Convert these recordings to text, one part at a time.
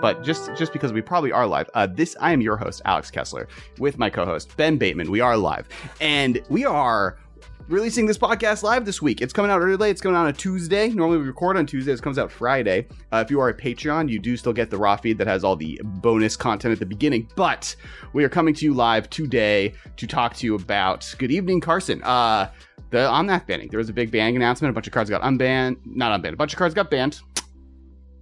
but just just because we probably are live, uh, this I am your host, Alex Kessler, with my co-host Ben Bateman. We are live, and we are releasing this podcast live this week. It's coming out early. It's coming out on a Tuesday. Normally we record on Tuesday. It comes out Friday. Uh, if you are a Patreon, you do still get the raw feed that has all the bonus content at the beginning. But we are coming to you live today to talk to you about Good Evening Carson. Uh, the Omnath banning. There was a big banning announcement. A bunch of cards got unbanned. Not unbanned. A bunch of cards got banned.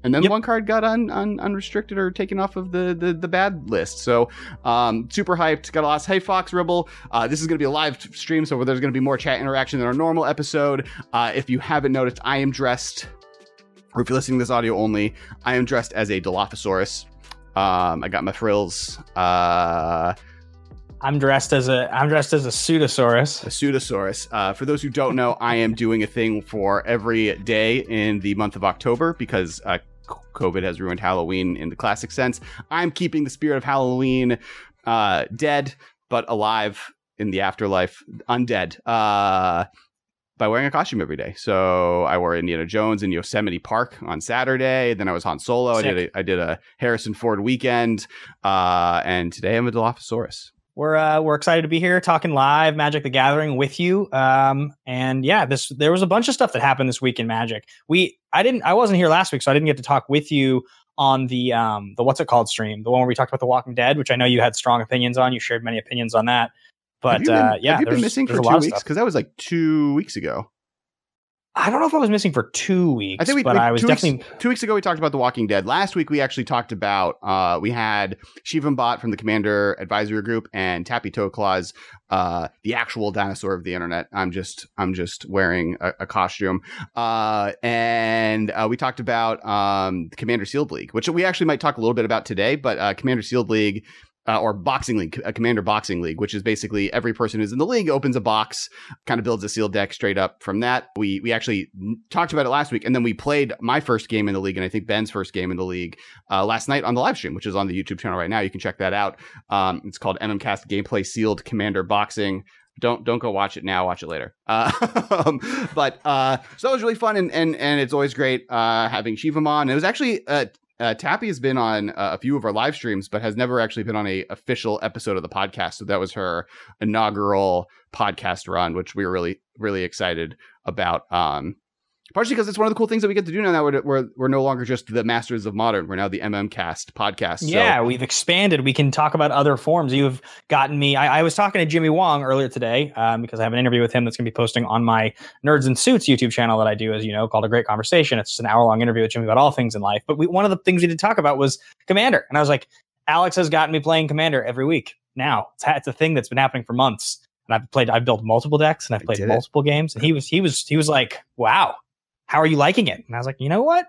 And then Yep. one card got un, un, unrestricted or taken off of the, the, the bad list. So um, super hyped. Got a lot. Hey, Fox Ribble. Uh, this is going to be a live stream, so there's going to be more chat interaction than our normal episode. Uh, if you haven't noticed, I am dressed, or if you're listening to this audio only, I am dressed as a Dilophosaurus. Um, I got my frills. Uh, I'm dressed as a I'm dressed as a pseudosaurus. a pseudosaurus. Uh, for those who don't know, I am doing a thing for every day in the month of October because uh, COVID has ruined Halloween in the classic sense. I'm keeping the spirit of Halloween uh, dead but alive in the afterlife, undead. Uh, by wearing a costume every day. So I wore Indiana Jones in Yosemite Park on Saturday. Then I was Han Solo. I did a, I did a Harrison Ford weekend. Uh, and today I'm a Dilophosaurus. We're uh, we're excited to be here talking live Magic the Gathering with you. Um, and yeah, this there was a bunch of stuff that happened this week in Magic. We I didn't I wasn't here last week, so I didn't get to talk with you on the um the what's it called stream, the one where we talked about The Walking Dead, which I know you had strong opinions on. You shared many opinions on that. But been, uh, yeah, have you been missing for two weeks? Because that was like two weeks ago. I don't know if I was missing for two weeks, I think we, but we- I was two definitely weeks, two weeks ago we talked about The Walking Dead. Last week we actually talked about uh, we had Shivam Bhatt from the Commander Advisory Group and Tappy Toeclaws, uh, the actual dinosaur of the internet. I'm just I'm just wearing a, a costume, uh, and uh, we talked about um, Commander Sealed League, which we actually might talk a little bit about today. But uh, Commander Sealed League. Uh, or boxing league, a commander boxing league, which is basically every person who's in the league opens a box, kind of builds a sealed deck straight up from that. We we actually talked about it last week, and then we played my first game in the league, and I think Ben's first game in the league uh, last night on the live stream, which is on the YouTube channel right now. You can check that out. Um, it's called MMCast Gameplay Sealed Commander Boxing. Don't don't go watch it now. Watch it later. Uh, but uh, so that was really fun, and and and it's always great uh, having Shivam on. It was actually. Uh, Tappy has been on uh, a few of our live streams, but has never actually been on a official episode of the podcast. So that was her inaugural podcast run, which we were really, really excited about. Um, partially because it's one of the cool things that we get to do now. That we're, we're we're no longer just the Masters of Modern. We're now the MM Cast podcast. So- Yeah, we've expanded. We can talk about other forms. You've gotten me. I, I was talking to Jimmy Wong earlier today um, because I have an interview with him that's going to be posting on my Nerds and Suits YouTube channel that I do, as you know, called A Great Conversation. It's just an hour long interview with Jimmy about all things in life. But we, one of the things we did talk about was Commander, and I was like, Alex has gotten me playing Commander every week now. It's, it's a thing that's been happening for months, and I've played. I've built multiple decks and I've played did it. multiple games. And he was he was he was like, wow, how are you liking it? And I was like, you know what?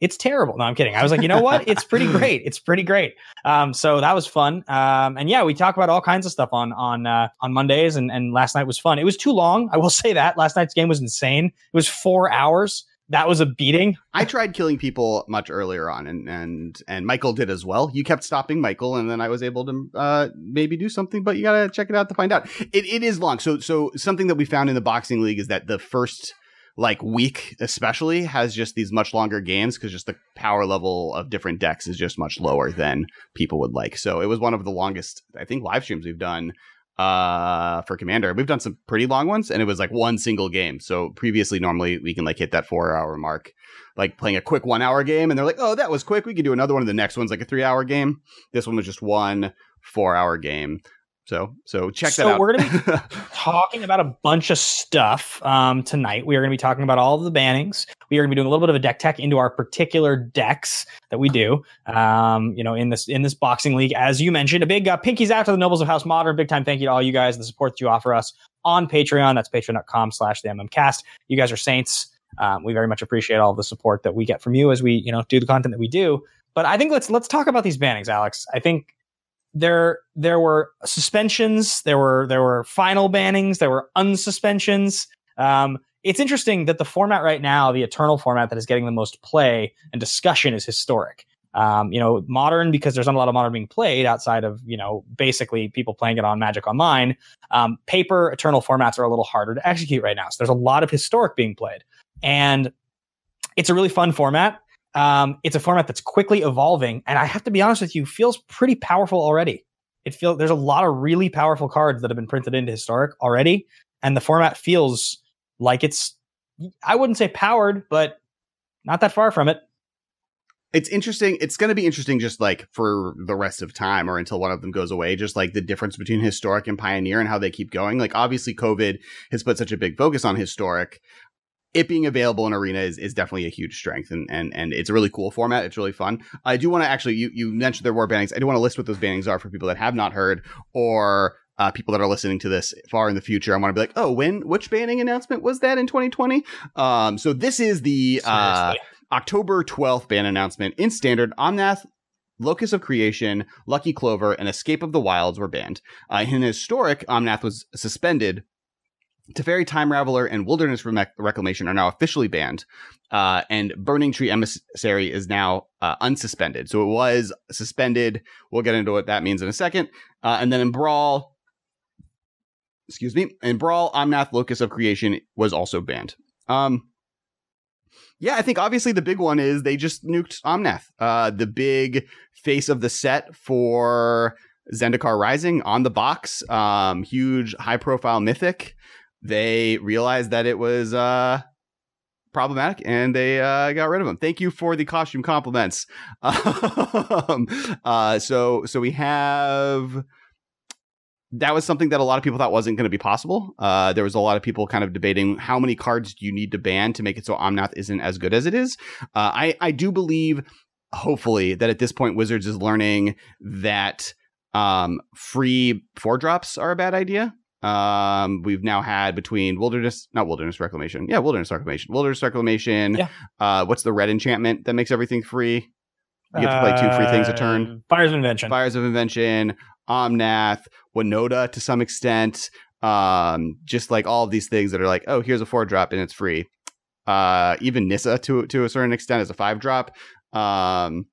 It's terrible. No, I'm kidding. I was like, you know what? It's pretty great. It's pretty great. Um, so that was fun. Um, and yeah, we talk about all kinds of stuff on on uh, on Mondays, and and last night was fun. It was too long. I will say that last night's game was insane. It was four hours. That was a beating. I tried killing people much earlier on, and and and Michael did as well. You kept stopping Michael, and then I was able to uh, maybe do something. But you gotta check it out to find out. It it is long. So so something that we found in the boxing league is that the first like week especially has just these much longer games because just the power level of different decks is just much lower than people would like. So it was one of the longest I think live streams we've done uh for commander. We've done some pretty long ones and it was like one single game. So previously normally we can like hit that four hour mark like playing a quick one hour game and they're like oh that was quick. We can do another one of the next one's like a three hour game. This one was just one four hour game so so check So that out So we're gonna be talking about a bunch of stuff um, tonight. We are going to be talking about all of the bannings. We are going to be doing a little bit of a deck tech into our particular decks that we do. Um, you know, in this in this boxing league, as you mentioned, a big uh, pinkies out to the nobles of House Modern. Big time thank you to all you guys and the support that you offer us on Patreon. That's patreon.com/slash the MMCast. You guys are saints. Um, we very much appreciate all the support that we get from you as we you know do the content that we do. But I think let's let's talk about these bannings, Alex. I think there there were suspensions, there were there were final bannings, there were unsuspensions. Um, it's interesting that the format right now, the eternal format that is getting the most play and discussion, is historic. Um, you know, modern because there's not a lot of modern being played outside of you know basically people playing it on Magic Online. Um, paper eternal formats are a little harder to execute right now, so there's a lot of historic being played, and it's a really fun format. Um, it's a format that's quickly evolving, and I have to be honest with you, feels pretty powerful already. It feels there's a lot of really powerful cards that have been printed into historic already, and the format feels like it's I wouldn't say powered, but not that far from it. It's interesting. It's going to be interesting just like for the rest of time or until one of them goes away, just like the difference between historic and pioneer and how they keep going. Like obviously COVID has put such a big focus on historic. It being available in arena is, is definitely a huge strength and, and and it's a really cool format. It's really fun. I do want to actually you you mentioned there were bannings. I do want to list what those bannings are for people that have not heard or uh, people that are listening to this far in the future, I want to be like, oh, when which banning announcement was that in 2020? Um, so this is the uh, October 12th ban announcement in standard. Omnath, Locus of Creation, Lucky Clover, and Escape of the Wilds were banned. Uh, in historic, Omnath was suspended. Teferi, Time Raveler, and Wilderness Reclamation are now officially banned, uh, and Burning Tree Emissary is now uh, unsuspended. So it was suspended. We'll get into what that means in a second. Uh, and then in Brawl, excuse me, in Brawl, Omnath, Locus of Creation was also banned. Um, yeah, I think obviously the big one is they just nuked Omnath, uh, the big face of the set for Zendikar Rising on the box, um, huge high profile mythic. They realized that it was uh, problematic and they uh, got rid of him. Thank you for the costume compliments. um, uh, so so we have that was something that a lot of people thought wasn't going to be possible. Uh, there was a lot of people kind of debating how many cards do you need to ban to make it so Omnath isn't as good as it is. Uh, I I do believe, hopefully, that at this point Wizards is learning that um, free four drops are a bad idea. Um, we've now had between wilderness, not wilderness reclamation, yeah, wilderness reclamation, wilderness reclamation. Yeah. Uh, what's the red enchantment that makes everything free? You get to play two free things a turn. Uh, Fires of Invention. Fires of Invention. Omnath, Winota to some extent. Um, just like all of these things that are like, oh, here's a four drop and it's free. Uh, even Nissa to to a certain extent is a five drop. Um,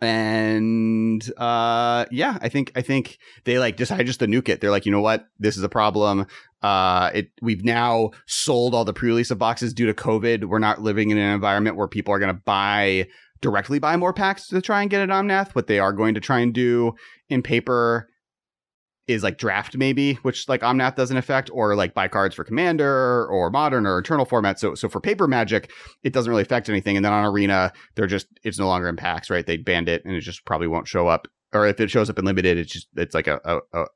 and uh, yeah, I think I think they like decided just to nuke it. They're like, you know what, this is a problem. Uh, it we've now sold all the pre-release of boxes due to COVID. We're not living in an environment where people are going to buy directly buy more packs to try and get an Omnath. What they are going to try and do in paper is like draft maybe, which like Omnath doesn't affect, or like buy cards for Commander or Modern or Eternal format. So so for paper Magic, it doesn't really affect anything. And then on Arena, they're just it's no longer in packs, right? They banned it, and it just probably won't show up. Or if it shows up in limited, it's just it's like a, a, a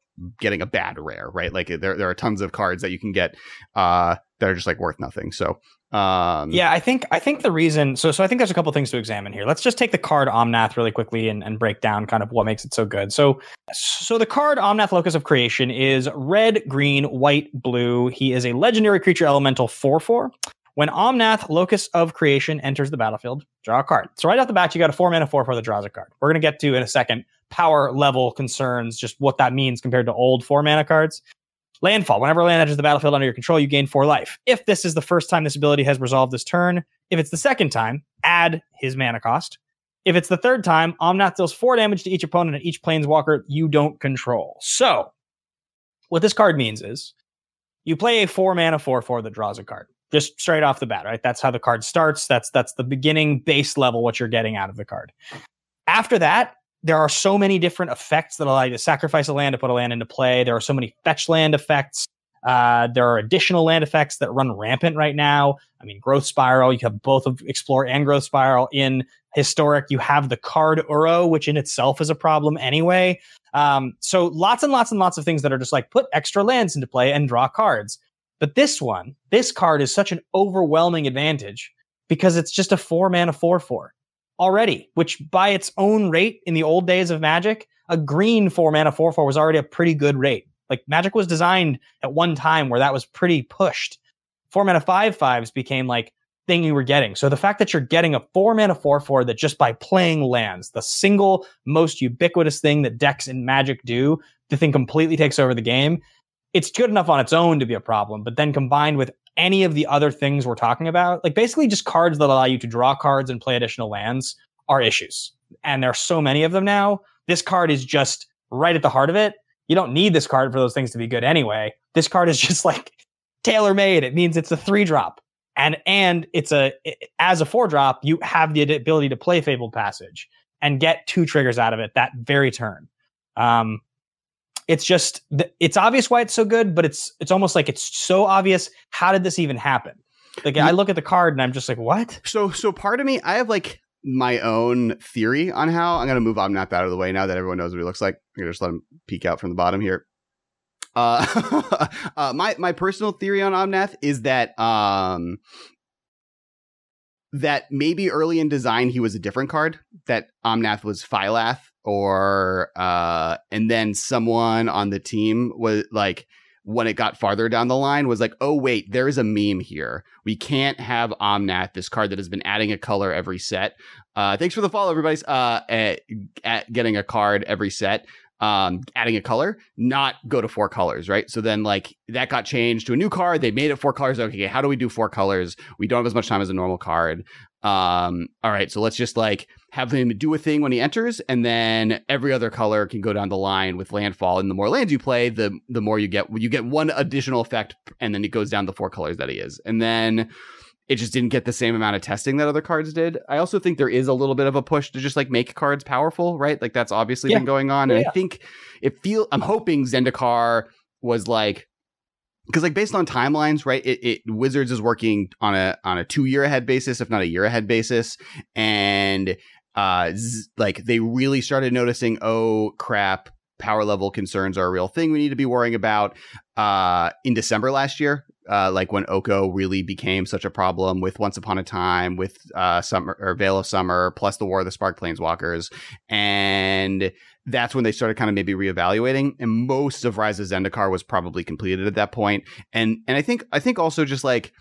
getting a bad rare, right? Like there there are tons of cards that you can get uh that are just like worth nothing. So um, yeah, I think I think the reason so so I think there's a couple things to examine here. Let's just take the card Omnath really quickly and, and break down kind of what makes it so good. So so the card Omnath Locus of Creation is red, green, white, blue. He is a legendary creature elemental 4-4. When Omnath Locus of Creation enters the battlefield, draw a card. So right off the bat, you got a four mana 4 4 that draws a card. We're gonna get to in a second power level concerns, just what that means compared to old four mana cards. Landfall. Whenever land enters the battlefield under your control, you gain four life. If this is the first time this ability has resolved this turn, if it's the second time, add his mana cost. If it's the third time, Omnath deals four damage to each opponent and each planeswalker you don't control. So, what this card means is you play a four mana four four that draws a card just straight off the bat, right? That's how the card starts. That's that's the beginning base level what you're getting out of the card. After that, there are so many different effects that allow you to sacrifice a land to put a land into play. There are so many fetch land effects. Uh, there are additional land effects that run rampant right now. I mean, Growth Spiral, you have both of Explore and Growth Spiral in Historic. You have the card Uro, which in itself is a problem anyway. Um, so lots and lots and lots of things that are just like put extra lands into play and draw cards. But this one, this card is such an overwhelming advantage because it's just a four mana 4 4 already, which by its own rate in the old days of Magic, a green four mana four four was already a pretty good rate. Like Magic was designed at one time where that was pretty pushed. Four mana five fives became like thing you were getting. So the fact that you're getting a four mana four four that just by playing lands, the single most ubiquitous thing that decks in Magic do, the thing completely takes over the game. It's good enough on its own to be a problem, but then combined with any of the other things we're talking about, like basically just cards that allow you to draw cards and play additional lands, are issues. And there are so many of them now. This card is just right at the heart of it. You don't need this card for those things to be good anyway. This card is just like tailor made. It means it's a three drop. and and it's a as a four drop, you have the ability to play Fabled Passage and get two triggers out of it that very turn. Um, it's just it's obvious why it's so good, but it's it's almost like it's so obvious. How did this even happen? Like I look at the card and I'm just like, what? So so part of me, I have like my own theory on how I'm gonna move Omnath out of the way now that everyone knows what he looks like. I'm gonna just let him peek out from the bottom here. Uh, uh, my my personal theory on Omnath is that um that maybe early in design he was a different card. That Omnath was Phylath, or uh, and then someone on the team was like when it got farther down the line was like, oh wait, there is a meme here. We can't have Omnath, this card that has been adding a color every set. Uh, thanks for the follow, everybody's uh, at, at getting a card every set um, adding a color, not go to four colors, right? So then like that got changed to a new card. They made it four colors. Okay, how do we do four colors? We don't have as much time as a normal card. Um, all right, so let's just like have him do a thing when he enters, and then every other color can go down the line with landfall. And the more lands you play, the the more you get. You get one additional effect, and then it goes down the four colors that he is. And then it just didn't get the same amount of testing that other cards did. I also think there is a little bit of a push to just like make cards powerful, right? Like that's obviously yeah. been going on. And yeah. I think it feel I'm hoping Zendikar was like because like based on timelines, right? It, it, Wizards is working on a on a two year ahead basis, if not a year ahead basis, and uh, z- like they really started noticing, oh crap, power level concerns are a real thing we need to be worrying about. Uh, in December last year, uh, like when Oko really became such a problem with Once Upon a Time, with uh, Summer or Veil of Summer, plus the War of the Spark Planeswalkers, and that's when they started kind of maybe reevaluating. And most of Rise of Zendikar was probably completed at that point. And and I think I think also just like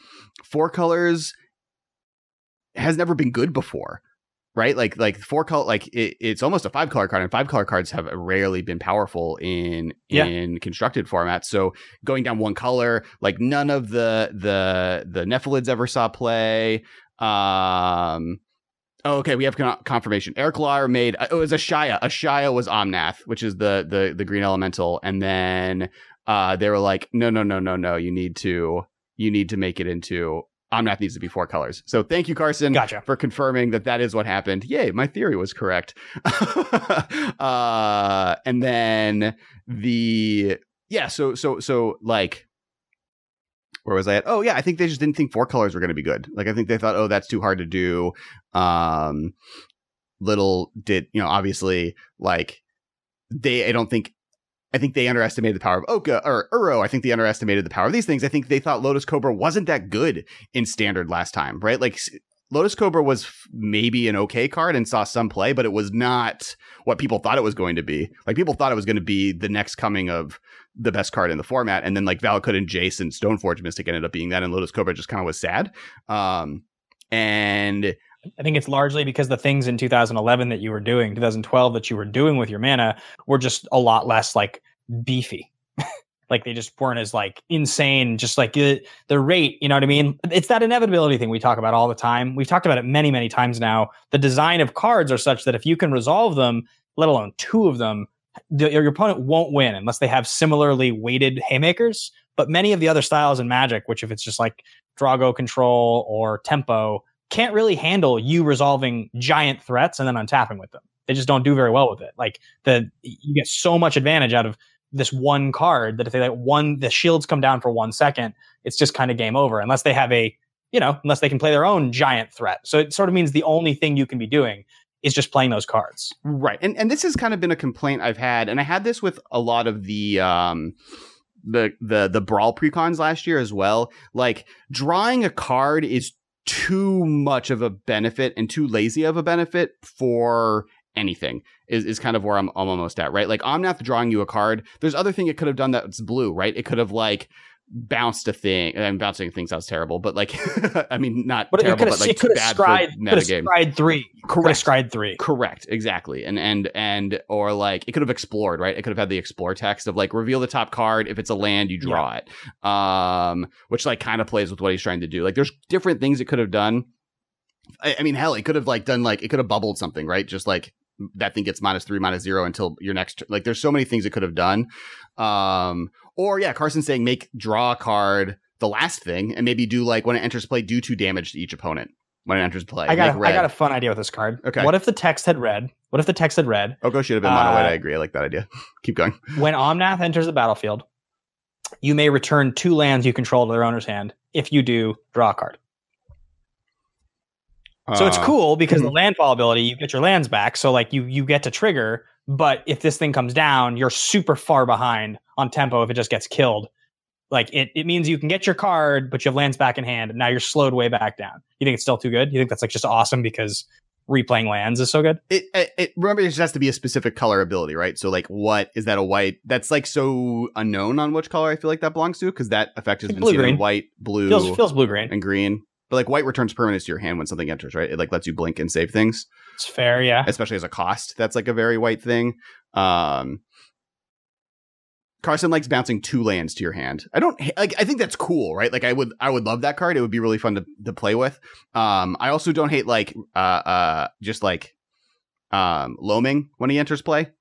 four colors has never been good before right? Like like four color, like it, it's almost a five color card, and five color cards have rarely been powerful in yeah. in constructed formats. So going down one color, like none of the the the Nephilim ever saw play. Um, oh, okay, we have con- confirmation. Erik Lauer made oh, it was Ashaya. Ashaya was Omnath, which is the the the green elemental, and then uh, they were like, no, no, no, no, no, you need to you need to make it into Omnath needs to be four colors. So thank you, Carson, gotcha. for confirming that that is what happened. Yay, my theory was correct. uh, and then the yeah, so so so like where was I at? Oh yeah, I think they just didn't think four colors were going to be good. Like I think they thought, oh, that's too hard to do. Um, little did you know? Obviously, like they, I don't think I think they underestimated the power of Oko or Uro. I think they underestimated the power of these things. I think they thought Lotus Cobra wasn't that good in standard last time, right? Like Lotus Cobra was maybe an okay card and saw some play, but it was not what people thought it was going to be. Like people thought it was going to be the next coming of the best card in the format, and then like Valakut and Jace and Stoneforge Mystic ended up being that, and Lotus Cobra just kind of was sad. Um, and I think it's largely because the things in 2011 that you were doing, 2012 that you were doing with your mana were just a lot less like beefy. like they just weren't as like insane, just like the, the rate, you know what I mean? It's that inevitability thing we talk about all the time. We've talked about it many, many times now. The design of cards are such that if you can resolve them, let alone two of them, the, your opponent won't win unless they have similarly weighted haymakers. But many of the other styles in Magic, which if it's just like Draw-Go control or tempo, can't really handle you resolving giant threats and then untapping with them. They just don't do very well with it. Like the you get so much advantage out of this one card that if they like one the shields come down for one second, it's just kind of game over unless they have a you know unless they can play their own giant threat. So it sort of means the only thing you can be doing is just playing those cards. Right. And and this has kind of been a complaint I've had, and I had this with a lot of the um the the the brawl precons last year as well. Like drawing a card is too much of a benefit and too lazy of a benefit for anything is, is kind of where I'm, I'm almost at, right? Like Omnath drawing you a card. There's other thing it could have done that's blue, right? It could have like bounced a thing. I'm bouncing things sounds terrible, but like, I mean, not but terrible, but like it could have scried, scried three. Correct. Scried three. Correct. Exactly. And, and, and, or like, it could have explored, right? It could have had the explore text of like, reveal the top card. If it's a land, you draw yeah. it. Um, which like kind of plays with what he's trying to do. Like, there's different things it could have done. I, I mean, hell, it could have like done like, it could have bubbled something, right? Just like, that thing gets minus three, minus zero until your next. Like, there's so many things it could have done. Um, or yeah, Carson saying make draw a card the last thing and maybe do like when it enters play, do two damage to each opponent when it enters play. I got, a, I got a fun idea with this card. Okay. What if the text had read? What if the text had read? Oko should have been mono white. Uh, I agree. I like that idea. Keep going. When Omnath enters the battlefield, you may return two lands you control to their owner's hand. If you do, draw a card. So it's Uh, cool because the landfall ability, you get your lands back. So like you you get to trigger, but if this thing comes down, you're super far behind on tempo if it just gets killed. Like it, it means you can get your card, but you have lands back in hand, and now you're slowed way back down. You think it's still too good? You think that's like just awesome because replaying lands is so good? It, it, it remember it just has to be a specific color ability, right? So like, what is that a white? That's like so unknown on which color I feel like that belongs to because that effect has Like been blue, seen in green. white, blue, Feels feels blue green. and green. But like white returns permanents to your hand when something enters, right? It like lets you blink and save things, It's fair, yeah. especially as a cost. That's like a very white thing. Um, Carson likes bouncing two lands to your hand. I don't like. I think that's cool, right? Like I would, I would love that card. It would be really fun to to play with. Um, I also don't hate like uh uh just like um loaming when he enters play.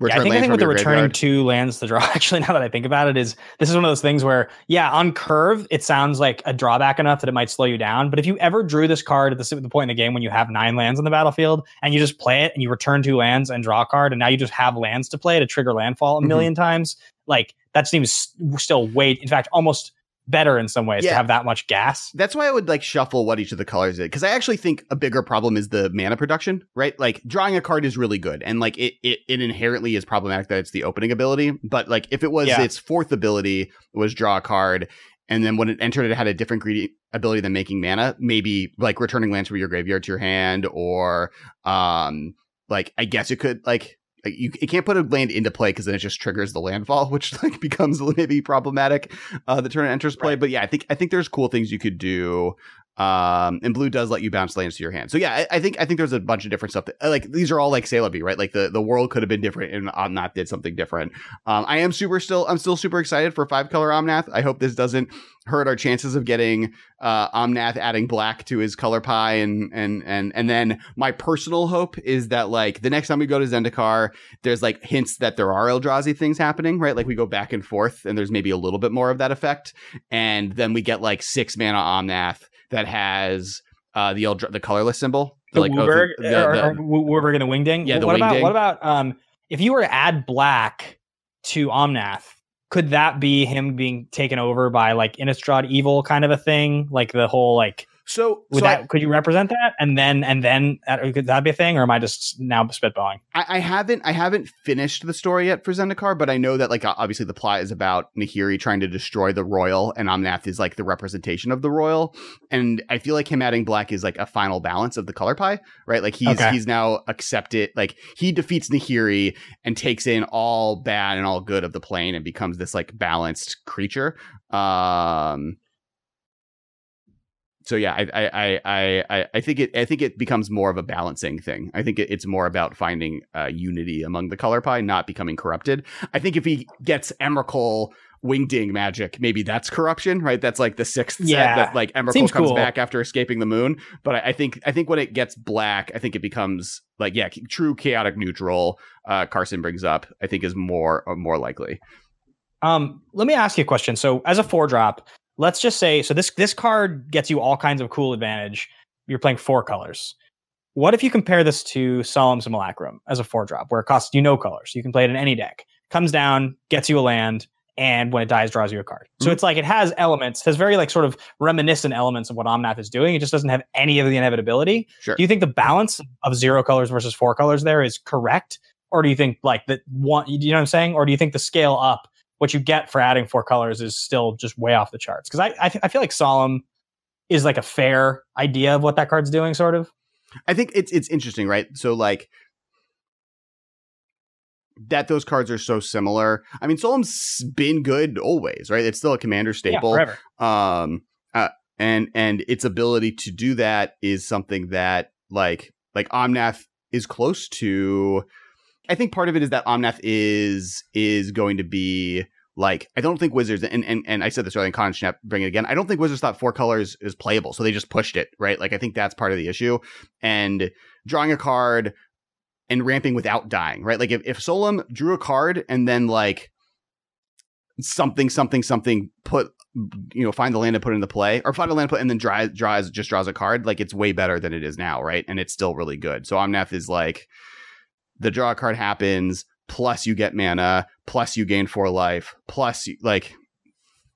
Yeah, I think I think with the returning graveyard. two lands to draw. Actually, now that I think about it, is this is one of those things where, yeah, on curve, it sounds like a drawback enough that it might slow you down. But if you ever drew this card at the, the point in the game when you have nine lands on the battlefield and you just play it and you return two lands and draw a card, and now you just have lands to play to trigger landfall a Mhm. 1000000 times, like that seems still way, in fact, almost better in some ways to have that much gas. That's why I would like shuffle what each of the colors is because I actually think a bigger problem is the mana production, right? Like drawing a card is really good, and like it it, it inherently is problematic that it's the opening ability. But like if it was Yeah. its fourth ability was draw a card, and then when it entered it had a different greedy ability than making mana, maybe like returning lands from your graveyard to your hand, or um like I guess it could like. Like you, it can't put a land into play because then it just triggers the landfall, which like becomes maybe problematic. Uh, the turn it enters play, Right. but yeah, I think I think there's cool things you could do um and blue does let you bounce lands to your hand. So yeah I, I think i think there's a bunch of different stuff that like these are all like Celebi, right? Like the the world could have been different and omnath did something different. Um i am super still i'm still super excited for five color omnath. I hope this doesn't hurt our chances of getting uh omnath adding black to his color pie and and and and then my personal hope is that like the next time we go to zendikar there's like hints that there are eldrazi things happening right? Like we go back and forth and there's maybe a little bit more of that effect. And then we get like six mana omnath that has uh the Eldra- the colorless symbol. the like oh, Wooberg, the- or, the- or Wooberg and a Wingding. Yeah, the what about what about um if you were to add black to Omnath, could that be him being taken over by like Innistrad evil kind of a thing? Like the whole like so would so I- could you represent that and then and then uh, could that be a thing or am I just now spitballing? I, I haven't I haven't finished the story yet for Zendikar, but I know that like obviously the plot is about Nahiri trying to destroy the Roil, and Omnath is like the representation of the Roil. And I feel like him adding black is like a final balance of the color pie, right? Like he's Okay. he's now accepted like he defeats Nahiri and takes in all bad and all good of the plane and becomes this like balanced creature. Um so yeah, I I I I I- think it I think it becomes more of a balancing thing. I think it, it's more about finding uh, unity among the color pie, not becoming corrupted. I think if he gets Emrakul wingding magic, maybe that's corruption, right? That's like the sixth Yeah. set that like Emrakul Seems comes cool. back after escaping the moon. But I, I think I think when it gets black, I think it becomes like yeah, true chaotic neutral. Uh, Carson brings up, I think is more uh, more likely. Um, let me ask you a question. So as a four drop, let's just say so this this card gets you all kinds of cool advantage. You're playing four colors. What if you compare this to Solemn Simulacrum as a four drop, where it costs you no colors? You can play it in any deck. Comes down, gets you a land, and when it dies, draws you a card. So Mhm. it's like it has elements, has very like sort of reminiscent elements of what Omnath is doing. It just doesn't have any of the inevitability. Sure. Do you think the balance of zero colors versus four colors there is correct? Or do you think like that one you know what I'm saying? Or do you think the scale up, what you get for adding four colors is still just way off the charts? Because I I, th- I feel like Solemn is like a fair idea of what that card's doing, sort of. I think it's it's interesting, right? So like that those cards are so similar. I mean, Solemn's been good always, right? It's still a commander staple. Yeah, forever. um uh, and and its ability to do that is something that like like Omnath is close to I think part of it is that Omnath is is going to be like I don't think Wizards and and, and I said this earlier in Con Snap bring it again. I don't think Wizards thought four colors is playable, so they just pushed it, right? Like I think that's part of the issue. And drawing a card and ramping without dying, right? Like if, if Solemn drew a card and then like something something something put you know find the land and put it into play or find a land put and then draw, draws just draws a card like it's way better than it is now right and it's still really good so omnath is like the draw card happens plus you get mana plus you gain four life plus you, like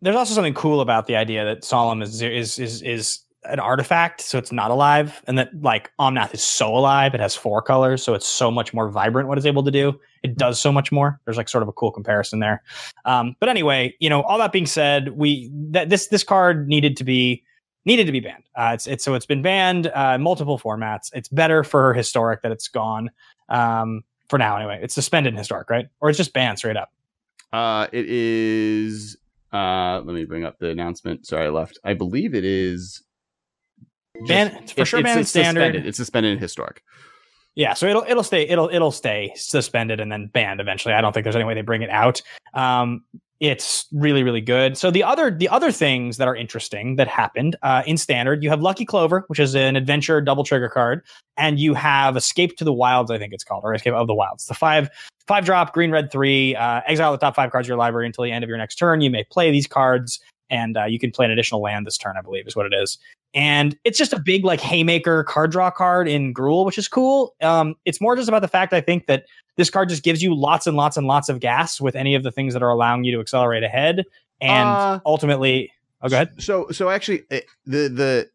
there's also something cool about the idea that solemn is is is is an artifact, so it's not alive, and that like Omnath is so alive, it has four colors, so it's so much more vibrant. What it's able to do, it does so much more. There's like sort of a cool comparison there. Um, but anyway, you know, all that being said, we that this this card needed to be needed to be banned. Uh, it's it's so it's been banned uh, multiple formats. It's better for historic that it's gone um, for now. Anyway, it's suspended in historic, right? Or it's just banned straight up. Uh, it is. Uh, let me bring up the announcement. Sorry, I left. I believe it is ban for sure. ban it's standard. Suspended. It's suspended in historic. Yeah, so it'll it'll stay it'll it'll stay suspended and then banned eventually. I don't think there's any way they bring it out. Um, it's really really good. So the other the other things that are interesting that happened uh, in standard, you have Lucky Clover, which is an adventure double trigger card, and you have Escape to the Wilds, I think it's called, or Escape of the Wilds. The five five drop green red three. Uh, exile the top five cards of your library until the end of your next turn. You may play these cards, and uh, you can play an additional land this turn. I believe is what it is and it's just a big like haymaker card draw card in Gruul, which is cool. Um, it's more just about the fact I think that this card just gives you lots and lots and lots of gas with any of the things that are allowing you to accelerate ahead, and uh, ultimately, oh, go ahead. So, so actually, it, the the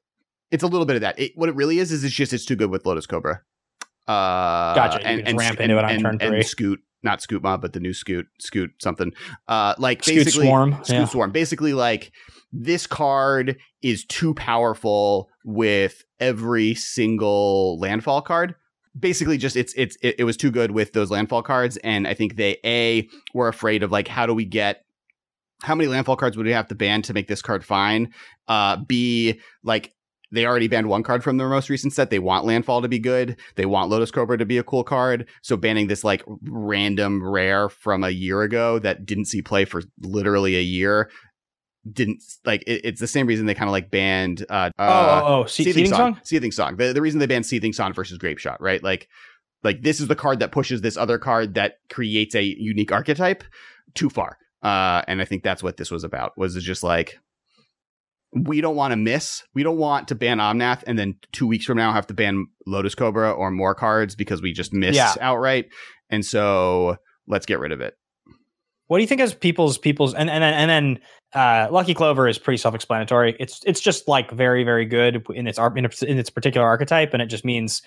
it's a little bit of that. It, what it really is is it's just it's too good with Lotus Cobra. Uh, gotcha. and, and ramp into it on and, turn three. And Scute, not Scute Mob, but the new Scute, Scute something. Uh, like Scute basically Swarm. Scute yeah. Swarm. Basically, like this card is too powerful with every single landfall card basically just it's it's it, it, was too good with those landfall cards and i think they a were afraid of like how do we get how many landfall cards would we have to ban to make this card fine uh b like they already banned one card from their most recent set. They want Landfall to be good. They want Lotus Cobra to be a cool card. So banning this like random rare from a year ago that didn't see play for literally a year didn't like it, it's the same reason they kind of like banned uh, oh, uh oh, oh, seething, seething song? song seething song the, the reason they banned seething song versus Grapeshot right like like this is the card that pushes this other card that creates a unique archetype too far uh and i think that's what this was about was just like we don't want to miss we don't want to ban omnath and then two weeks from now have to ban lotus cobra or more cards because we just missed yeah. outright and so let's get rid of it what do you think as people's people's and and and then uh, Lucky Clover is pretty self-explanatory. It's it's just like very very good in its in, its, in its particular archetype, and it just means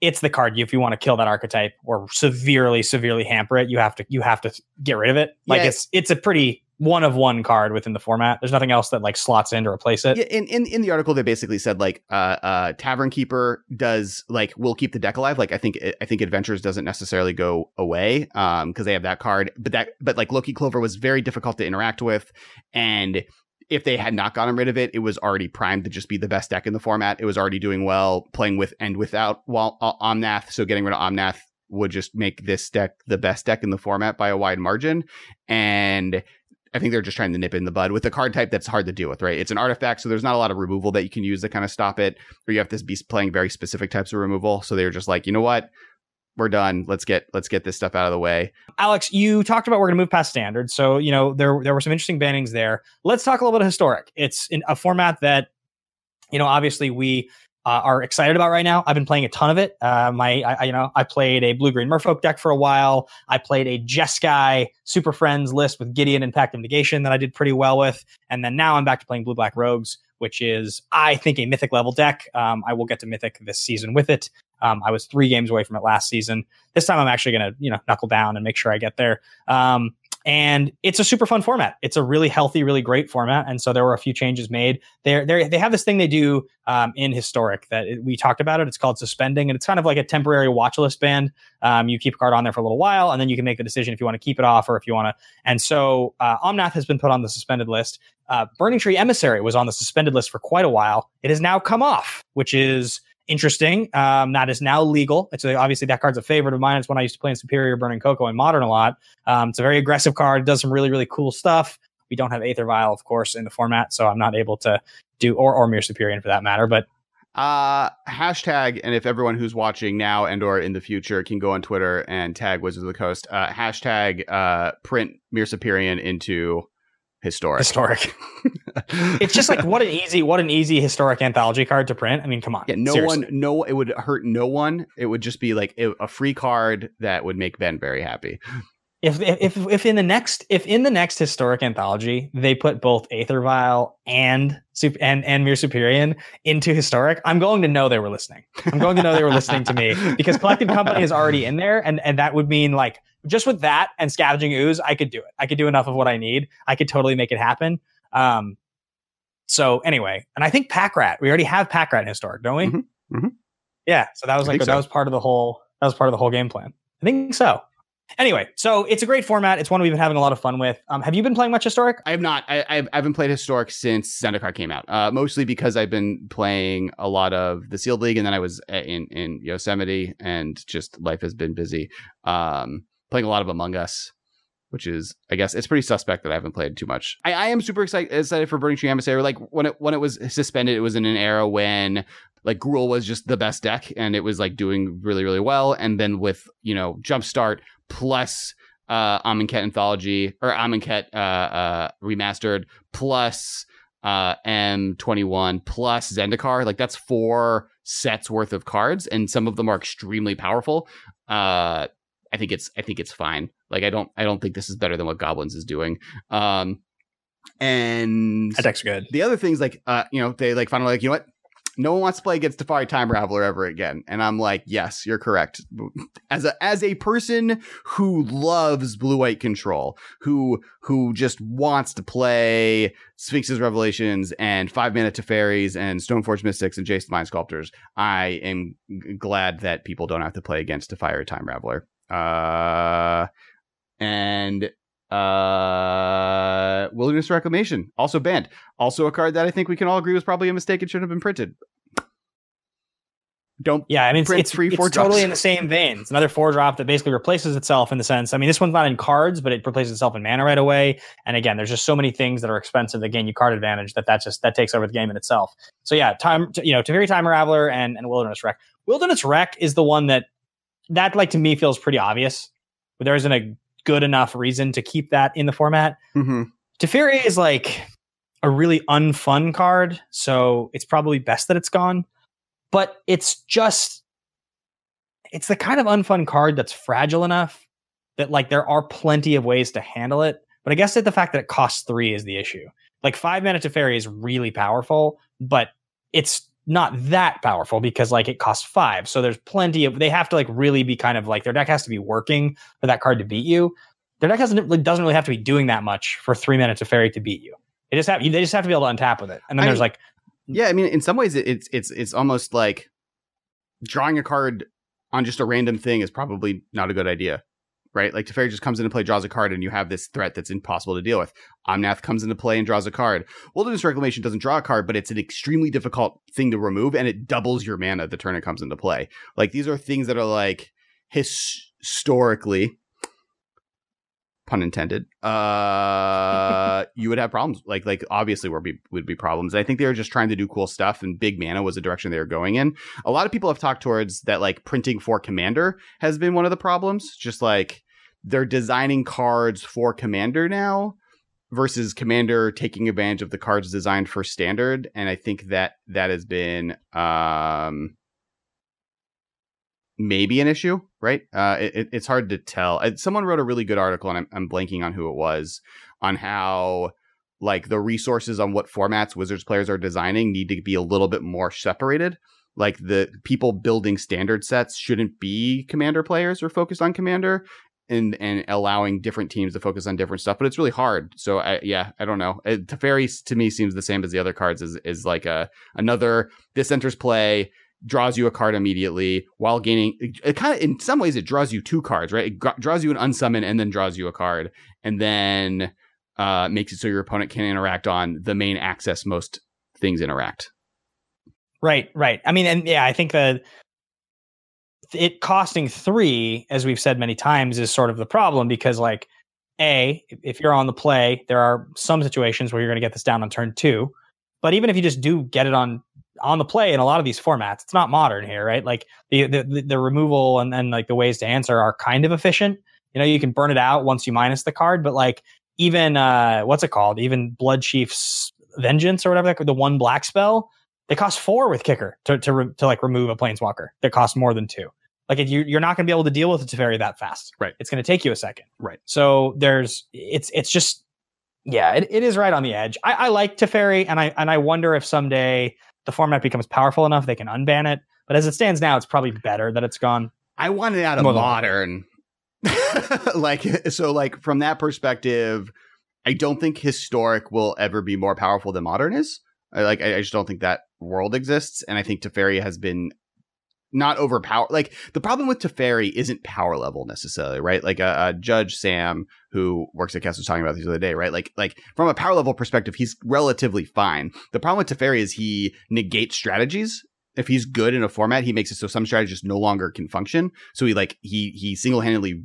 it's the card. If you want to kill that archetype or severely severely hamper it, you have to you have to get rid of it. Like yeah. it's it's a pretty one of one card within the format. There's nothing else that like slots in to replace it. Yeah, in, in in the article they basically said like uh uh Tavern Keeper does like will keep the deck alive. Like I think I think Adventures doesn't necessarily go away um because they have that card, but that but like Lucky Clover was very difficult to interact with and if they had not gotten rid of it, it was already primed to just be the best deck in the format. It was already doing well playing with and without while uh, Omnath. So getting rid of Omnath would just make this deck the best deck in the format by a wide margin. And I think they're just trying to nip in the bud with a card type that's hard to deal with, right? It's an artifact, so there's not a lot of removal that you can use to kind of stop it, or you have to be playing very specific types of removal. So they're just like, you know what? We're done. Let's get let's get this stuff out of the way. Alex, you talked about we're going to move past standard, so you know there there were some interesting bannings there. Let's talk a little bit of historic. It's in a format that you know obviously we uh, are excited about right now. I've been playing a ton of it. Uh, my, I, you know, I played a blue green Merfolk deck for a while. I played a Jeskai Super Friends list with Gideon and Pact of Negation that I did pretty well with, and then now I'm back to playing blue black rogues, which is I think a mythic level deck. Um, I will get to mythic this season with it. Um, I was three games away from it last season. This time I'm actually going to you know knuckle down and make sure I get there. Um, and it's a super fun format. It's a really healthy, really great format, and so there were a few changes made. They they they have this thing they do um, in historic that it, we talked about it. It's called suspending, and it's kind of like a temporary watch list ban. Um, you keep a card on there for a little while, and then you can make the decision if you want to keep it off or if you want to. And so uh, Omnath has been put on the suspended list. Uh, Burning Tree Emissary was on the suspended list for quite a while. It has now come off, which is interesting. Um, that is now legal. It's a, obviously that card's a favorite of mine. It's one I used to play in Superion, Burning Cocoa, and Modern a lot. Um, it's a very aggressive card. Does some really really cool stuff. We don't have Aether Vial, of course, in the format, so I'm not able to do or or Myr Superion for that matter. But Uh, hashtag, and if everyone who's watching now and or in the future can go on Twitter and tag Wizards of the Coast, uh, hashtag uh, print Myr Superion into historic. Historic. it's just like what an easy, what an easy historic anthology card to print. I mean, come on. Yeah, no Seriously. one, no, it would hurt no one. It would just be like a free card that would make Ben very happy. If, if if in the next if in the next historic anthology they put both Aether Vial and and and Myr Superion into historic, I'm going to know they were listening. I'm going to know they were listening to me because Collected Company is already in there, and and that would mean like just with that and Scavenging Ooze, I could do it. I could do enough of what I need. I could totally make it happen. Um, so anyway, and I think Pack Rat. We already have Pack Rat in historic, don't we? Mm-hmm. Mm-hmm. Yeah. So that was like think that was part of the whole that was part of the whole game plan. I think so. Anyway, so it's a great format. It's one we've been having a lot of fun with. Um, have you been playing much historic? I have not. I, I've, I haven't played historic since Zendikar came out. Uh, mostly because I've been playing a lot of the Sealed League, and then I was uh, in in Yosemite, and just life has been busy. Um, playing a lot of Among Us, which is, I guess, it's pretty suspect that I haven't played too much. I, I am super excited, excited for Burning Tree Emissary. Like when it when it was suspended, it was in an era when like Gruul was just the best deck, and it was like doing really really well. And then with you know Jumpstart plus uh Amonkhet Anthology or Amonkhet uh, uh remastered plus uh M21 plus Zendikar, like that's four sets worth of cards, and some of them are extremely powerful. Uh I think it's I think it's fine. Like I don't I don't think this is better than what Goblins is doing. Um and That deck's good. the other things like uh you know they like finally like you know what no one wants to play against Teferi Time Raveler ever again. And I'm like, yes, you're correct. As a as a person who loves blue white control, who who just wants to play Sphinx's Revelations and five mana Teferis and Stoneforge Mystics and Jace the Mind Sculptors, I am g- glad that people don't have to play against Teferi Time Raveler. Uh and uh Wilderness Reclamation, also banned. Also a card that I think we can all agree was probably a mistake and shouldn't have been printed. Don't Yeah, I mean, it's, it's, three, it's four totally in the same vein. It's another four drop that basically replaces itself in the sense. I mean, this one's not in cards, but it replaces itself in mana right away. And again, there's just so many things that are expensive that gain you card advantage that that just that takes over the game in itself. So yeah, time you know, Teferi Time Raveler and and Wilderness Wreck. Wilderness Wreck is the one that that like to me feels pretty obvious, but there isn't a good enough reason to keep that in the format. Mhm. Teferi is like a really unfun card, so it's probably best that it's gone. But it's just it's the kind of unfun card that's fragile enough that like there are plenty of ways to handle it. But I guess that the fact that it costs three is the issue. Like five mana Teferi is really powerful, but it's not that powerful because like it costs five. So there's plenty of they have to like really be kind of like their deck has to be working for that card to beat you. Their deck doesn't really doesn't really have to be doing that much for three minutes of fairy to beat you. They just have they just have to be able to untap with it. And then I there's mean- like Yeah, I mean, in some ways, it's it's it's almost like drawing a card on just a random thing is probably not a good idea, right? Like Teferi just comes into play, draws a card, and you have this threat that's impossible to deal with. Omnath comes into play and draws a card. Wilderness Reclamation doesn't draw a card, but it's an extremely difficult thing to remove, and it doubles your mana the turn it comes into play. Like these are things that are like his- historically. Pun intended. Uh, you would have problems. Like, like obviously, would be would be problems. I think they were just trying to do cool stuff, and big mana was the direction they were going in. A lot of people have talked towards that, like printing for Commander has been one of the problems. Just like they're designing cards for Commander now versus Commander taking advantage of the cards designed for Standard, and I think that that has been um maybe an issue, right? Uh, it, it- it's hard to tell. Someone wrote a really good article, and I'm, I'm blanking on who it was, on how like the resources on what formats Wizards players are designing need to be a little bit more separated. Like the people building standard sets shouldn't be Commander players or focused on Commander. And, and allowing different teams to focus on different stuff, but it's really hard. So I, yeah, I don't know. It, Teferi to me seems the same as the other cards. Is is like a another this enters play draws you a card immediately while gaining it, it kind of in some ways it draws you two cards right it gra- draws you an unsummon and then draws you a card and then uh makes it so your opponent can interact on the main access most things interact Right, right. I mean, and yeah, I think that it costing three, as we've said many times, is sort of the problem because, like, a if you're on the play, there are some situations where you're going to get this down on turn two. But even if you just do get it on on the play in a lot of these formats. It's not modern here, right? Like the the, the removal and then like the ways to answer are kind of efficient. You know, you can burn it out once you minus the card, but like even uh what's it called? Even Blood Chief's Vengeance or whatever, the one black spell, they cost four with kicker to to, re- to like remove a planeswalker that costs more than two. Like if you, you're not going to be able to deal with a Teferi that fast. Right. It's going to take you a second. Right. So there's it's it's just yeah, it, it is right on the edge. I, I like Teferi, and I and I wonder if someday the format becomes powerful enough they can unban it. But as it stands now, it's probably better that it's gone. I want it out of More modern. like so like from that perspective, I don't think historic will ever be more powerful than modern is. I like I, I just don't think that world exists. And I think Teferi has been not overpowered. Like the problem with Teferi isn't power level necessarily, right? Like uh, uh, Judge Sam, who works at Cast, was talking about this the other day, right? Like like from a power level perspective, he's relatively fine. The problem with Teferi is he negates strategies. If he's good in a format, he makes it so some strategies no longer can function. So he like he he single handedly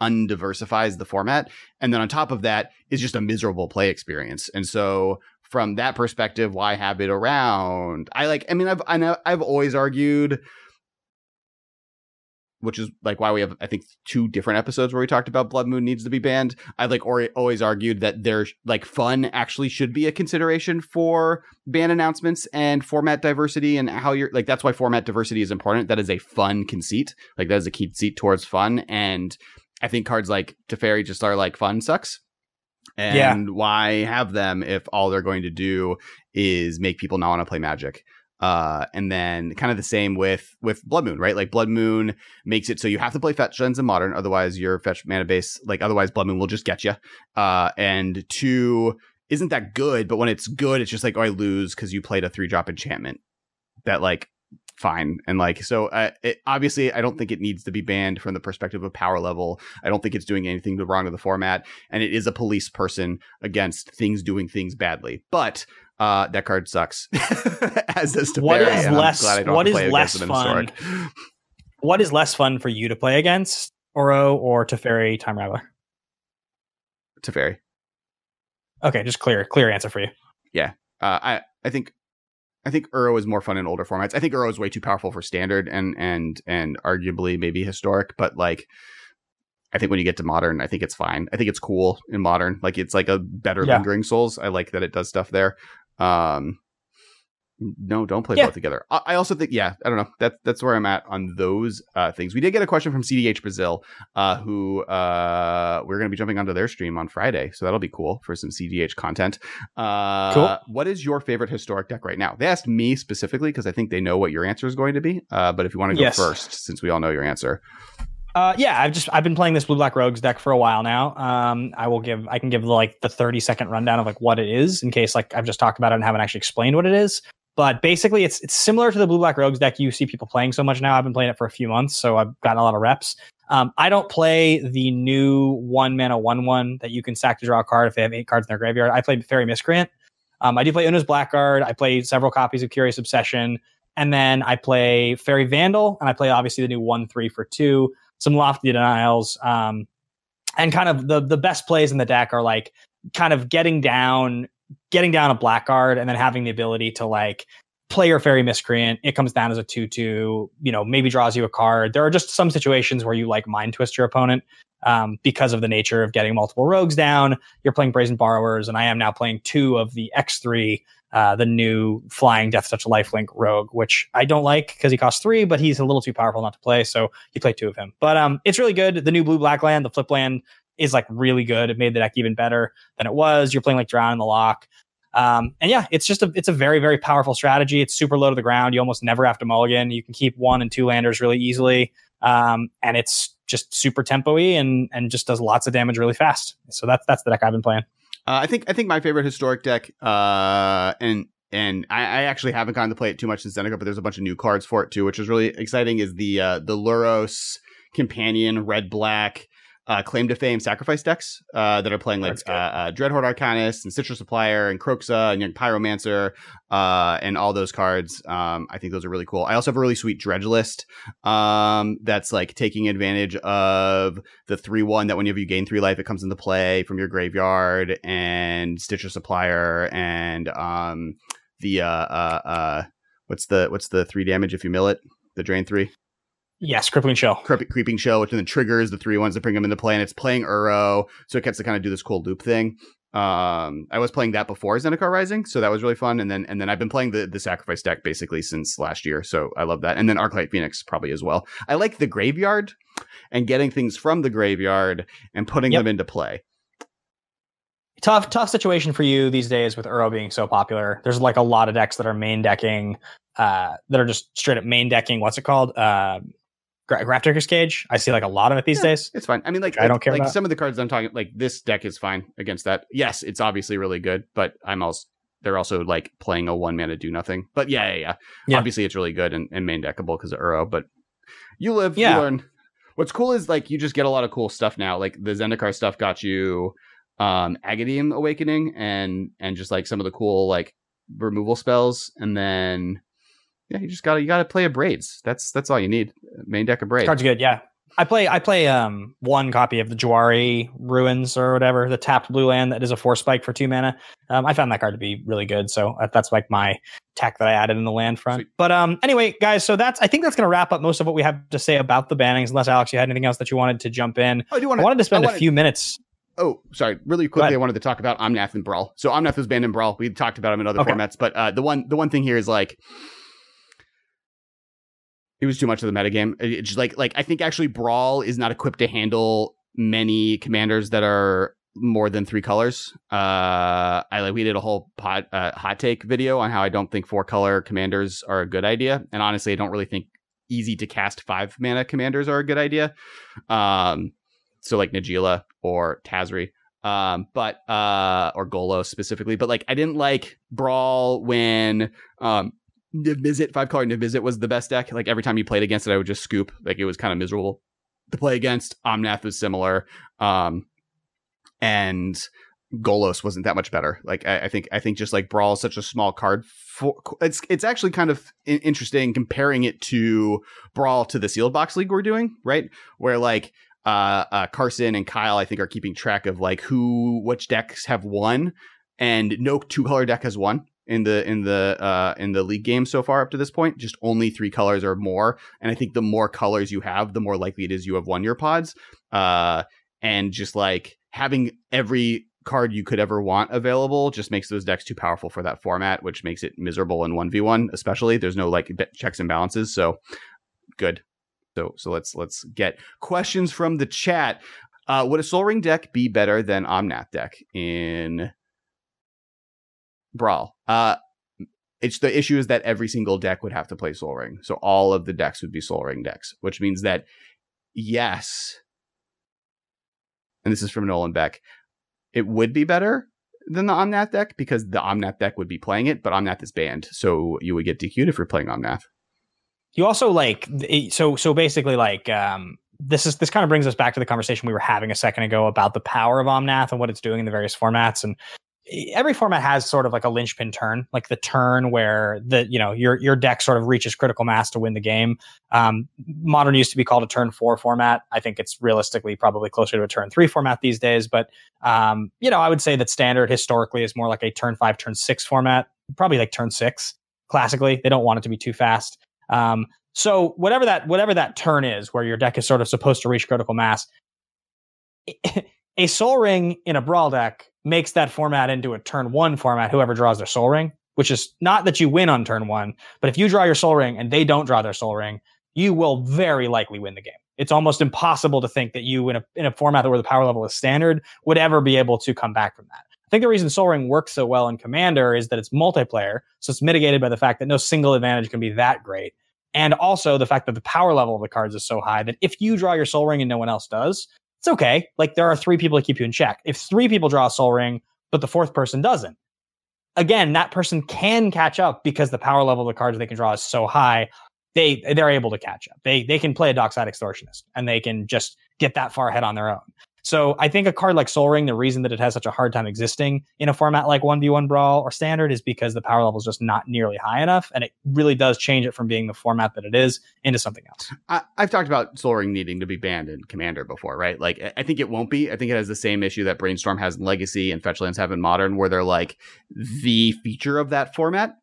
undiversifies the format, and then on top of that is just a miserable play experience. And so from that perspective, why have it around? I like. I mean, I've I know I've always argued which is like why we have I think two different episodes where we talked about Blood Moon needs to be banned. I've like or, always argued that there's like fun actually should be a consideration for ban announcements and format diversity and how you're like that's why format diversity is important. That is a fun conceit. Like that is a conceit towards fun. And I think cards like Teferi just are like fun sucks. And Yeah. why have them if all they're going to do is make people not want to play magic? Uh, and then kind of the same with with Blood Moon, right? Like Blood Moon makes it so you have to play fetch lands in modern, otherwise your fetch mana base, like otherwise Blood Moon will just get you. Uh, and two isn't that good, but when it's good, it's just like oh I lose because you played a three drop enchantment that like fine and like so uh, it, obviously I don't think it needs to be banned from the perspective of power level. I don't think it's doing anything wrong to the format, and it is a police person against things doing things badly, but. Uh, that card sucks. As does Teferi, What is less- glad I don't what to is less against it in Historic. What is less fun for you to play against, Uro or Teferi Time Raveler? Teferi. Okay, just clear clear answer for you. Yeah, uh, I I think I think Uro is more fun in older formats. I think Uro is way too powerful for standard and and and arguably maybe historic, but like I think when you get to modern, I think it's fine. I think it's cool in modern. Like it's like a better Yeah. lingering souls. I like that it does stuff there. Um no, don't play Yeah. both together. I, I also think, yeah, I don't know. That's that's where I'm at on those uh, things. We did get a question from CDH Brazil, uh, who uh, we're going to be jumping onto their stream on Friday, so that'll be cool for some CDH content. Uh, Cool. What is your favorite historic deck right now? They asked me specifically because I think they know what your answer is going to be. Uh, but if you want to go Yes. first, since we all know your answer, Uh, yeah, I've just I've been playing this blue black rogues deck for a while now. Um, I will give I can give like the thirty second rundown of like what it is in case like I've just talked about it and haven't actually explained what it is. But basically, it's it's similar to the blue black rogues deck you see people playing so much now. I've been playing it for a few months, so I've gotten a lot of reps. Um, I don't play the new one mana one one that you can sack to draw a card if they have eight cards in their graveyard. I play Faerie Miscreant. Um, I do play Oona's Blackguard. I play several copies of Curious Obsession, and then I play Faerie Vandal, and I play obviously the new one three for two some lofty denials. Um, and kind of the the best plays in the deck are like kind of getting down, getting down a blackguard, and then having the ability to like play your faerie miscreant. It comes down as a two two. You know, maybe draws you a card. There are just some situations where you like mind twist your opponent. Um, because of the nature of getting multiple rogues down, you're playing Brazen Borrowers, and I am now playing two of the X3 uh, the new flying Death Touch Lifelink rogue, which I don't like because he costs three, but he's a little too powerful not to play. So you play two of him. But um, it's really good. The new blue black land, the flip land, is like really good. It made the deck even better than it was. You're playing like Drown in the Loch. Um, and yeah, it's just a it's a very very powerful strategy. It's super low to the ground. You almost never have to mulligan. You can keep one and two landers really easily, um, and it's just super tempo-y and and just does lots of damage really fast. So that's that's the deck I've been playing. Uh, I think I think my favorite historic deck, uh, and and I, I actually haven't gotten to play it too much since Zendikar, but there's a bunch of new cards for it too, which is really exciting. Is the uh, the Lurrus Companion Red Black uh, Claim to Fame Sacrifice decks uh, that are playing like uh, uh, Dreadhorde Arcanist and Stitcher's Supplier and Kroxa and Young Pyromancer uh, and all those cards. Um, I think those are really cool. I also have a really sweet Dredge list um, that's like taking advantage of the three one that whenever you gain three life, it comes into play from your graveyard and Stitcher Supplier and um the uh uh uh what's the what's the three damage if you mill it? The drain three. Yes, crippling shell. Creep- Creeping Chill, which then triggers the three ones that bring them into play, and it's playing Uro, so it gets to kind of do this cool loop thing. Um, I was playing that before Zendikar Rising, so that was really fun. And then and then I've been playing the the sacrifice deck basically since last year, so I love that. And then Arclight Phoenix probably as well. I like the graveyard and getting things from the graveyard and putting Yep. them into play. tough tough situation for you these days with Uro being so popular. There's like a lot of decks that are main decking, uh, that are just straight up main decking. What's it called? Uh, Gra- Grafdigger's Cage. I see like a lot of it these Yeah, days. It's fine. I mean, like I don't care Like about. some of the cards I'm talking, like this deck is fine against that. Yes, it's obviously really good, but I'm also they're also like playing a one mana do nothing. But yeah, yeah, yeah. Yeah. Obviously, it's really good and, and main deckable because of Uro. But you live, Yeah. you learn. What's cool is like you just get a lot of cool stuff now. Like the Zendikar stuff got you um Agadeem Awakening and and just like some of the cool like removal spells, and then yeah, you just gotta you gotta play a braids. That's that's all you need. Main deck of braids. Card's good. Yeah. I play I play um one copy of the Jwari Ruins or whatever, the tapped blue land that is a Force Spike for two mana. Um, I found that card to be really good, so that's like my tech that I added in the land front. Sweet. But um, anyway, guys, so that's I think that's going to wrap up most of what we have to say about the bannings. Unless Alex, you had anything else that you wanted to jump in. Oh, I do want I wanted to spend a few minutes. Oh, sorry. Really quickly. I wanted to talk about Omnath and Brawl. So Omnath was banned in Brawl. We talked about him in other Okay. formats, but uh, the one the one thing here is like it was too much of the metagame. Like like I think actually Brawl is not equipped to handle many commanders that are more than three colors. Uh, I like we did a whole pod, uh, hot take video on how I don't think four color commanders are a good idea, and honestly, I don't really think easy to cast five mana commanders are a good idea. Um, so like Najeela or Tazri. Um, but uh, or Golo specifically, but like I didn't like Brawl when um Niv-Mizzet, five color Niv-Mizzet was the best deck. Like every time you played against it, I would just scoop. Like it was kind of miserable to play against. Omnath was similar. Um, and Golos wasn't that much better. Like I, I think I think just like Brawl is such a small card. For it's it's actually kind of interesting comparing it to Brawl to the sealed box league we're doing, right? Where like uh, uh Carson and Kyle I think are keeping track of like who which decks have won, and no two color deck has won in the in the uh in the league game so far up to this point. Just only three colors or more, and I think the more colors you have, the more likely it is you have won your pods. Uh, and just like having every card you could ever want available just makes those decks too powerful for that format, which makes it miserable in 1v1, especially. There's no like checks and balances. So good. So so let's let's get questions from the chat. Uh, would a Sol Ring deck be better than Omnath deck in Brawl? Uh, it's the issue is that every single deck would have to play Sol Ring, so all of the decks would be Sol Ring decks, which means that yes, and this is from Nolan Beck, it would be better than the Omnath deck because the Omnath deck would be playing it, but Omnath is banned, so you would get DQ'd if you're playing Omnath. You also like so so basically like um this is this kind of brings us back to the conversation we were having a second ago about the power of Omnath and what it's doing in the various formats and every format has sort of like a linchpin turn, like the turn where the you know your your deck sort of reaches critical mass to win the game. Um, modern used to be called a turn four format. I think it's realistically probably closer to a turn three format these days. But um, you know, I would say that standard historically is more like a turn five, turn six format, probably like turn six. Classically, they don't want it to be too fast. Um, so whatever that whatever that turn is, where your deck is sort of supposed to reach critical mass, a Sol Ring in a Brawl deck makes that format into a turn one format. Whoever draws their Sol Ring, which is not that you win on turn one, but if you draw your Sol Ring and they don't draw their Sol Ring, you will very likely win the game. It's almost impossible to think that you in a in a format where the power level is standard would ever be able to come back from that. I think the reason Sol Ring works so well in Commander is that it's multiplayer, so it's mitigated by the fact that no single advantage can be that great. And also the fact that the power level of the cards is so high that if you draw your Sol Ring and no one else does, it's okay. Like there are three people to keep you in check. If three people draw a Sol Ring, but the fourth person doesn't, again, that person can catch up because the power level of the cards they can draw is so high. They they're able to catch up. They they can play a Dockside Extortionist and they can just get that far ahead on their own. So I think a card like Sol Ring, the reason that it has such a hard time existing in a format like 1v1 Brawl or Standard is because the power level is just not nearly high enough. And it really does change it from being the format that it is into something else. I, I've talked about Sol Ring needing to be banned in Commander before, right? Like, I- I think it won't be. I think it has the same issue that Brainstorm has in Legacy and Fetchlands have in Modern, where they're like the feature of that format.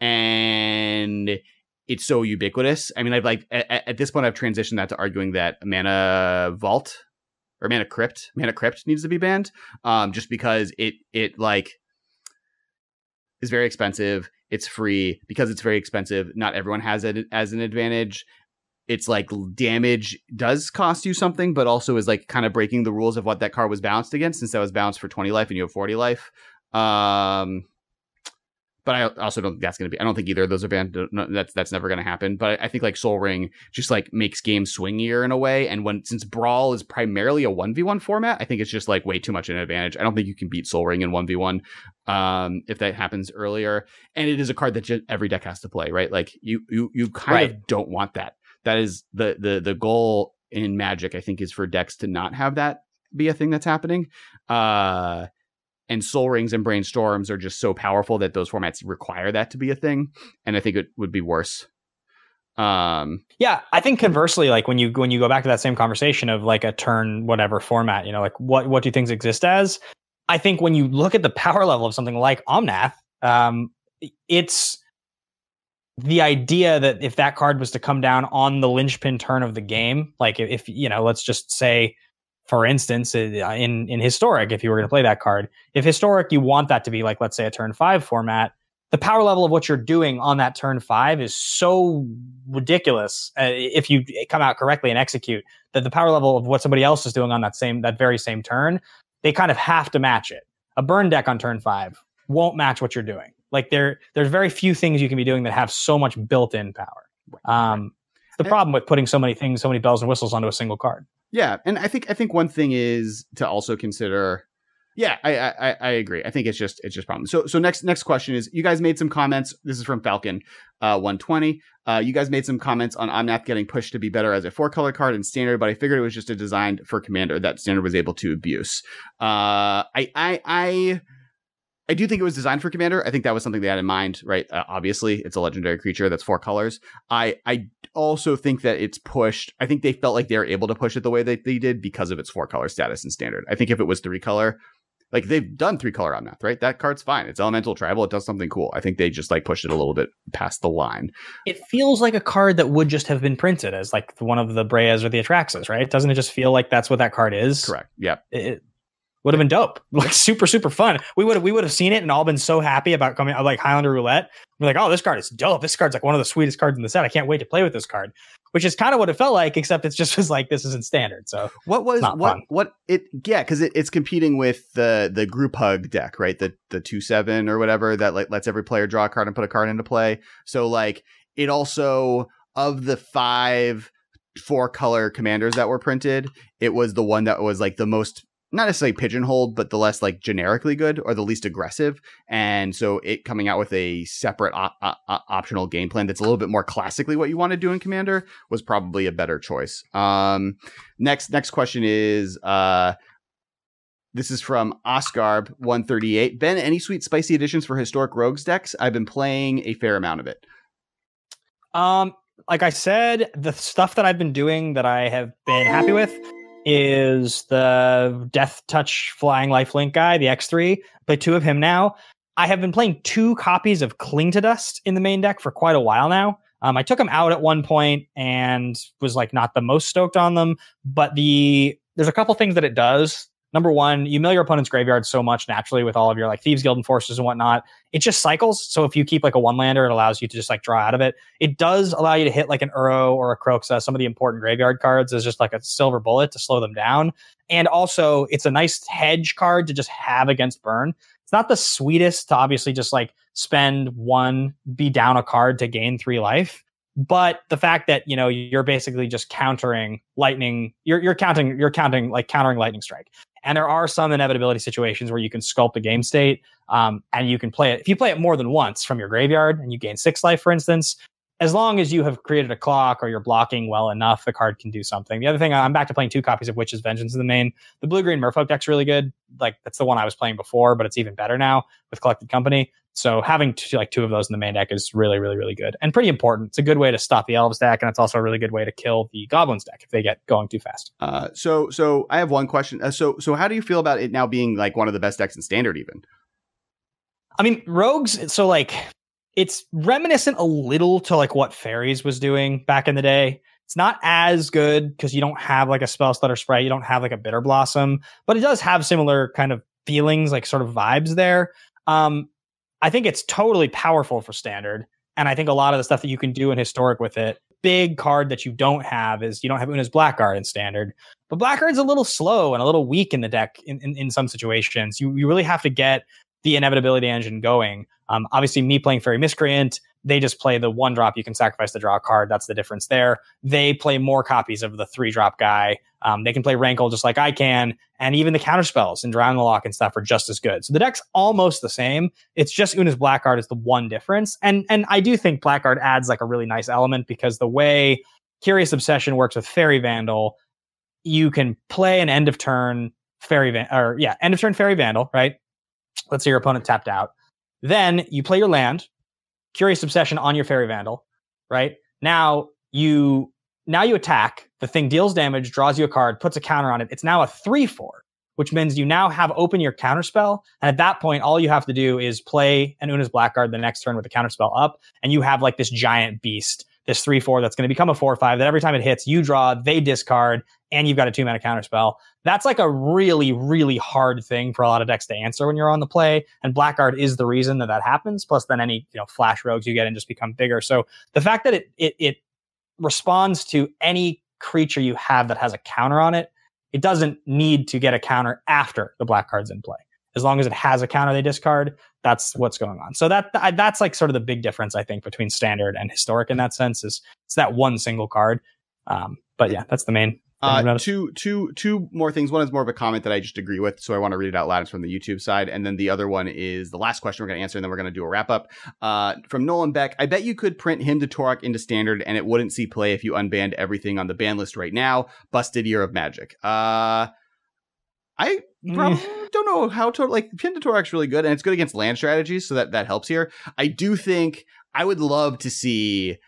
and it's so ubiquitous. I mean, I've like at, at, this point, I've transitioned that to arguing that Mana Vault or Mana Crypt, Mana Crypt needs to be banned, um, just because it it like is very expensive. It's free because it's very expensive. Not everyone has it as an advantage. It's like damage does cost you something, but also is like kind of breaking the rules of what that card was balanced against, since that was balanced for twenty life and you have forty life. Um, but I also don't think that's going to be. I don't think either of those are banned. That's that's never going to happen. But I think like Sol Ring just like makes games swingier in a way. And when since Brawl is primarily a one v one format, I think it's just like way too much an advantage. I don't think you can beat Sol Ring in one v one um, if that happens earlier. And it is a card that just every deck has to play, right? Like you you you kind right. of don't want that. That is the the the goal in Magic. I think is for decks to not have that be a thing that's happening. Uh, and Sol Rings and brainstorms are just so powerful that those formats require that to be a thing and i think it would be worse. Um yeah i think conversely like when you when you go back to that same conversation of like a turn whatever format you know like what what do things exist as? I think when you look at the power level of something like omnath um it's the idea that if that card was to come down on the linchpin turn of the game like if, if you know let's just say for instance, uh, in in historic, if you were going to play that card, if historic, you want that to be like, let's say, a turn five format. The power level of what you're doing on that turn five is so ridiculous uh, if you come out correctly and execute that the power level of what somebody else is doing on that same that very same turn, they kind of have to match it. A burn deck on turn five won't match what you're doing. Like there, there's very few things you can be doing that have so much built-in power. Um, the problem with putting so many things, so many bells and whistles onto a single card. Yeah, and I think I think one thing is to also consider. Yeah, I, I I agree. I think it's just it's just problem. So so next next question is you guys made some comments. This is from Falcon, uh, 120. Uh, you guys made some comments on Omnath getting pushed to be better as a four color card in standard, but I figured it was just a design for commander that standard was able to abuse. Uh, I I I I do think it was designed for Commander. I think that was something they had in mind, right? Uh, obviously, it's a legendary creature that's four colors. I I also think that it's pushed. I think they felt like they were able to push it the way that they did because of its four color status and Standard. I think if it was three color, like they've done three color Omnath, right? That card's fine. It's elemental tribal. It does something cool. I think they just like pushed it a little bit past the line. It feels like a card that would just have been printed as like one of the Breyas or the Atraxas, right? Doesn't it just feel like that's what that card is? Correct. Yeah. It, would have been dope. Like super, super fun. We would have we would have seen it and all been so happy about coming like Highlander Roulette. We're like, oh, this card is dope. This card's like one of the sweetest cards in the set. I can't wait to play with this card. Which is kind of what it felt like, except it's just was like this isn't standard. So what was what fun. what it yeah, because it, it's competing with the the group hug deck, right? The the two seven or whatever that like lets every player draw a card and put a card into play. So like it also of the five four color commanders that were printed, it was the one that was like the most not necessarily pigeonholed, but the less like generically good or the least aggressive. And so it coming out with a separate op- op- optional game plan that's a little bit more classically what you want to do in Commander was probably a better choice. Um, next, next question is, uh, this is from Oscarb 138. Ben, any sweet spicy additions for historic rogues decks? I've been playing a fair amount of it. Um, like I said, the stuff that I've been doing that I have been happy with is the Death Touch Flying Lifelink guy, the X3. Play two of him now. I have been playing two copies of Cling to Dust in the main deck for quite a while now. Um, I took them out at one point and was like not the most stoked on them, but the there's a couple things that it does number one, you mill your opponent's graveyard so much naturally with all of your like Thieves Guild enforcers and whatnot. It just cycles. So if you keep like a one lander, it allows you to just like draw out of it. It does allow you to hit like an Uro or a Kroxa, uh, some of the important graveyard cards as just like a silver bullet to slow them down. And also, it's a nice hedge card to just have against burn. It's not the sweetest to obviously just like spend one, be down a card to gain three life but the fact that you know you're basically just countering lightning you're you're counting you're counting like countering lightning strike and there are some inevitability situations where you can sculpt a game state um, and you can play it. If you play it more than once from your graveyard and you gain six life, for instance, as long as you have created a clock or you're blocking well enough, the card can do something. The other thing, I'm back to playing two copies of Witch's Vengeance in the main. The blue green Merfolk deck's really good. Like that's the one I was playing before, but it's even better now with Collected Company. So having two, like two of those in the main deck is really, really, really good and pretty important. It's a good way to stop the elves deck, and it's also a really good way to kill the goblins deck if they get going too fast. Uh, so, so I have one question. Uh, so, so how do you feel about it now being like one of the best decks in standard? Even, I mean, rogues. So like it's reminiscent a little to like what fairies was doing back in the day. It's not as good because you don't have like a Spellstutter Sprite, you don't have like a bitter blossom, but it does have similar kind of feelings, like sort of vibes there. Um, I think it's totally powerful for standard. And I think a lot of the stuff that you can do in historic with it, big card that you don't have is you don't have Oona's Blackguard in standard. But Blackguard's a little slow and a little weak in the deck in, in, in some situations. You, you really have to get the inevitability engine going. Um, obviously, me playing Faerie Miscreant, they just play the one drop. You can sacrifice to draw card. That's the difference there. They play more copies of the three drop guy. Um, they can play Rankle just like I can. And even the counter spells and Drown the Loch and stuff are just as good. So the deck's almost the same. It's just Oona's Blackguard is the one difference. And and I do think Blackguard adds like a really nice element because the way Curious Obsession works with Faerie Vandal, you can play an end of turn Fairy Van or yeah, end of turn Faerie Vandal, right? Let's say your opponent tapped out. Then you play your land, Curious Obsession on your Faerie Vandal, right? Now you now you attack. The thing deals damage, draws you a card, puts a counter on it. It's now a three four, which means you now have open your counter spell. And at that point, all you have to do is play an Oona's Blackguard the next turn with the counter spell up, and you have like this giant beast this three four that's going to become a four five that every time it hits you draw they discard and you've got a two mana counter spell. That's like a really really hard thing for a lot of decks to answer when you're on the play and blackguard is the reason that that happens plus then any you know flash rogues you get and just become bigger. So the fact that it it, it responds to any creature you have that has a counter on it it doesn't need to get a counter after the Blackguard's in play as long as it has a counter they discard that's what's going on so that that's like sort of the big difference i think between standard and historic in that sense is it's that one single card um, but yeah that's the main uh, two, two, two more things. One is more of a comment that I just agree with, so I want to read it out loud. It's from the YouTube side, and then the other one is the last question we're going to answer, and then we're going to do a wrap up. Uh, from Nolan Beck, I bet you could print Hymn to Tourach into standard, and it wouldn't see play if you unbanned everything on the ban list right now. Busted year of magic. Uh, I probably don't know how to like Tourach's really good, and it's good against land strategies, so that that helps here. I do think I would love to see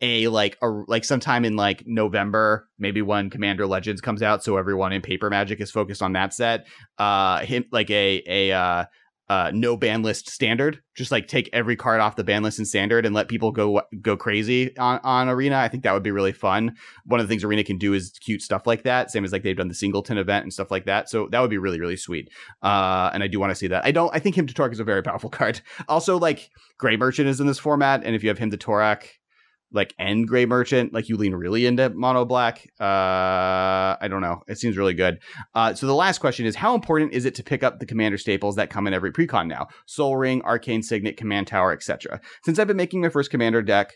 a like a like sometime in like November, maybe when Commander Legends comes out, so everyone in Paper Magic is focused on that set. Uh, him like a a uh uh, no ban list standard. Just like take every card off the ban list in standard and let people go go crazy on, on Arena. I think that would be really fun. One of the things Arena can do is cute stuff like that, same as like they've done the singleton event and stuff like that. So that would be really really sweet. Uh, and I do want to see that. I don't. I think Hymn to Tourach is a very powerful card. Also, like Gray Merchant is in this format, and if you have Hymn to Tourach, like end gray merchant like you lean really into mono black uh i don't know it seems really good uh so the last question is how important is it to pick up the commander staples that come in every precon now sol ring arcane signet command tower etc since i've been making my first commander deck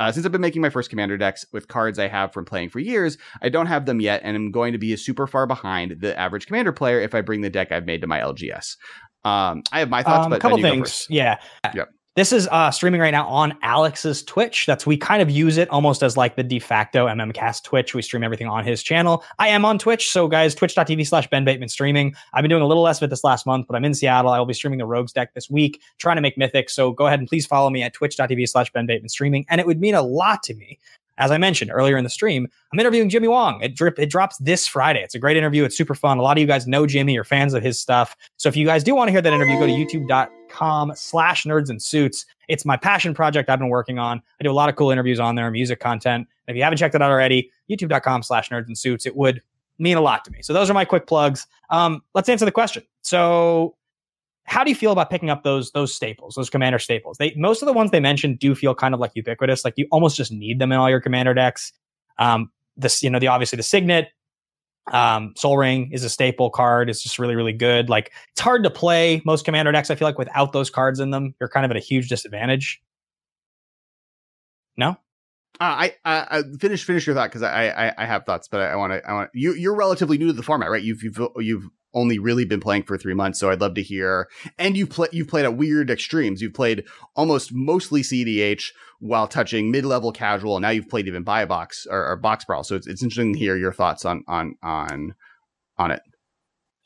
uh, since I've been making my first commander decks with cards I have from playing for years, I don't have them yet, and I'm going to be super far behind the average commander player if I bring the deck I've made to my LGS. Um, I have my thoughts, um, but a couple things. Yeah. Yep. This is uh, streaming right now on Alex's Twitch. That's we kind of use it almost as like the de facto MMCast Twitch. We stream everything on his channel. I am on Twitch, so guys, twitch.tv slash Ben Bateman streaming. I've been doing a little less of it this last month, but I'm in Seattle. I will be streaming the Rogues deck this week, trying to make Mythic. So go ahead and please follow me at twitch.tv slash Ben Bateman streaming. And it would mean a lot to me as I mentioned earlier in the stream, I'm interviewing Jimmy Wong. It drip it drops this Friday. It's a great interview. It's super fun. A lot of you guys know Jimmy, you're fans of his stuff. So if you guys do want to hear that interview, go to youtube.com slash nerds and suits. It's my passion project I've been working on. I do a lot of cool interviews on there, music content. If you haven't checked it out already, youtube.com slash nerds and suits. It would mean a lot to me. So those are my quick plugs. Um, let's answer the question. So how do you feel about picking up those those staples, those commander staples? They most of the ones they mentioned do feel kind of like ubiquitous, like you almost just need them in all your commander decks. Um, this, you know, the obviously the signet, um, Sol Ring is a staple card. It's just really, really good. Like it's hard to play most commander decks. I feel like without those cards in them, you're kind of at a huge disadvantage. No. Uh, I, I, finish finish your thought because I, I I have thoughts, but I want to I want you you're relatively new to the format, right? You've you've you've only really been playing for three months, so I'd love to hear. And you've played you've played at weird extremes. You've played almost mostly CDH while touching mid level casual, and now you've played even buy box or, or box brawl. So it's it's interesting to hear your thoughts on on on on it.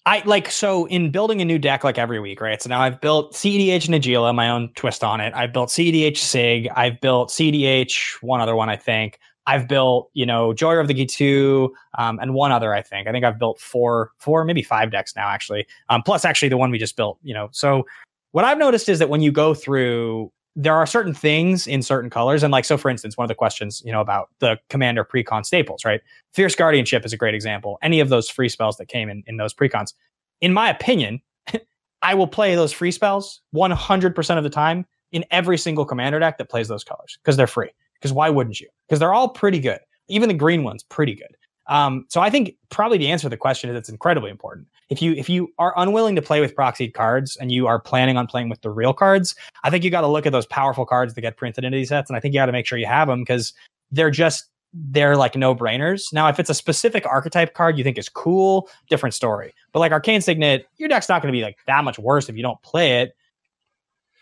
I like so in building a new deck like every week, right? So now I've built CEDH Najeela, my own twist on it. I've built CEDH Sig. I've built CEDH, one other one, I think. I've built, you know, Jhoira of the Ghitu, um, and one other, I think. I think I've built four, four, maybe five decks now, actually. Um, plus, actually, the one we just built, you know. So, what I've noticed is that when you go through there are certain things in certain colors. And like, so for instance, one of the questions, you know, about the commander precon staples, right? Fierce Guardianship is a great example. Any of those free spells that came in, in those precons, in my opinion, I will play those free spells 100% of the time in every single commander deck that plays those colors because they're free. Because why wouldn't you? Because they're all pretty good. Even the green one's pretty good. Um, so I think probably the answer to the question is it's incredibly important. If you if you are unwilling to play with proxied cards and you are planning on playing with the real cards, I think you got to look at those powerful cards that get printed into these sets, and I think you got to make sure you have them because they're just they're like no brainers. Now, if it's a specific archetype card you think is cool, different story. But like Arcane Signet, your deck's not going to be like that much worse if you don't play it.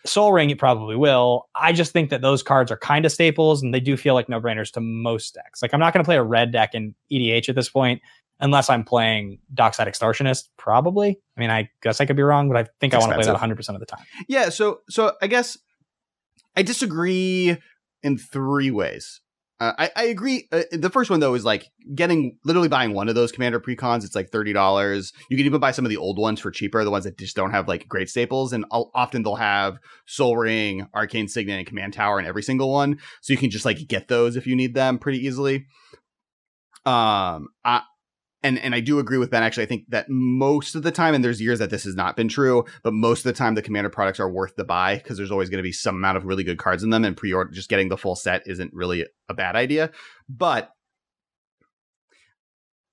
Sol Ring, it probably will. I just think that those cards are kind of staples and they do feel like no brainers to most decks. Like, I'm not going to play a red deck in EDH at this point unless I'm playing Dockside Extortionist, probably. I mean, I guess I could be wrong, but I think it's I want to play that 100% of the time. Yeah. So, so I guess I disagree in three ways. Uh, I, I agree. Uh, the first one though is like getting literally buying one of those commander precons. It's like thirty dollars. You can even buy some of the old ones for cheaper. The ones that just don't have like great staples, and I'll, often they'll have Sol Ring, Arcane Signet, and Command Tower in every single one. So you can just like get those if you need them pretty easily. Um, I, and and I do agree with Ben. Actually, I think that most of the time, and there's years that this has not been true, but most of the time, the commander products are worth the buy because there's always going to be some amount of really good cards in them, and pre-order just getting the full set isn't really a bad idea. But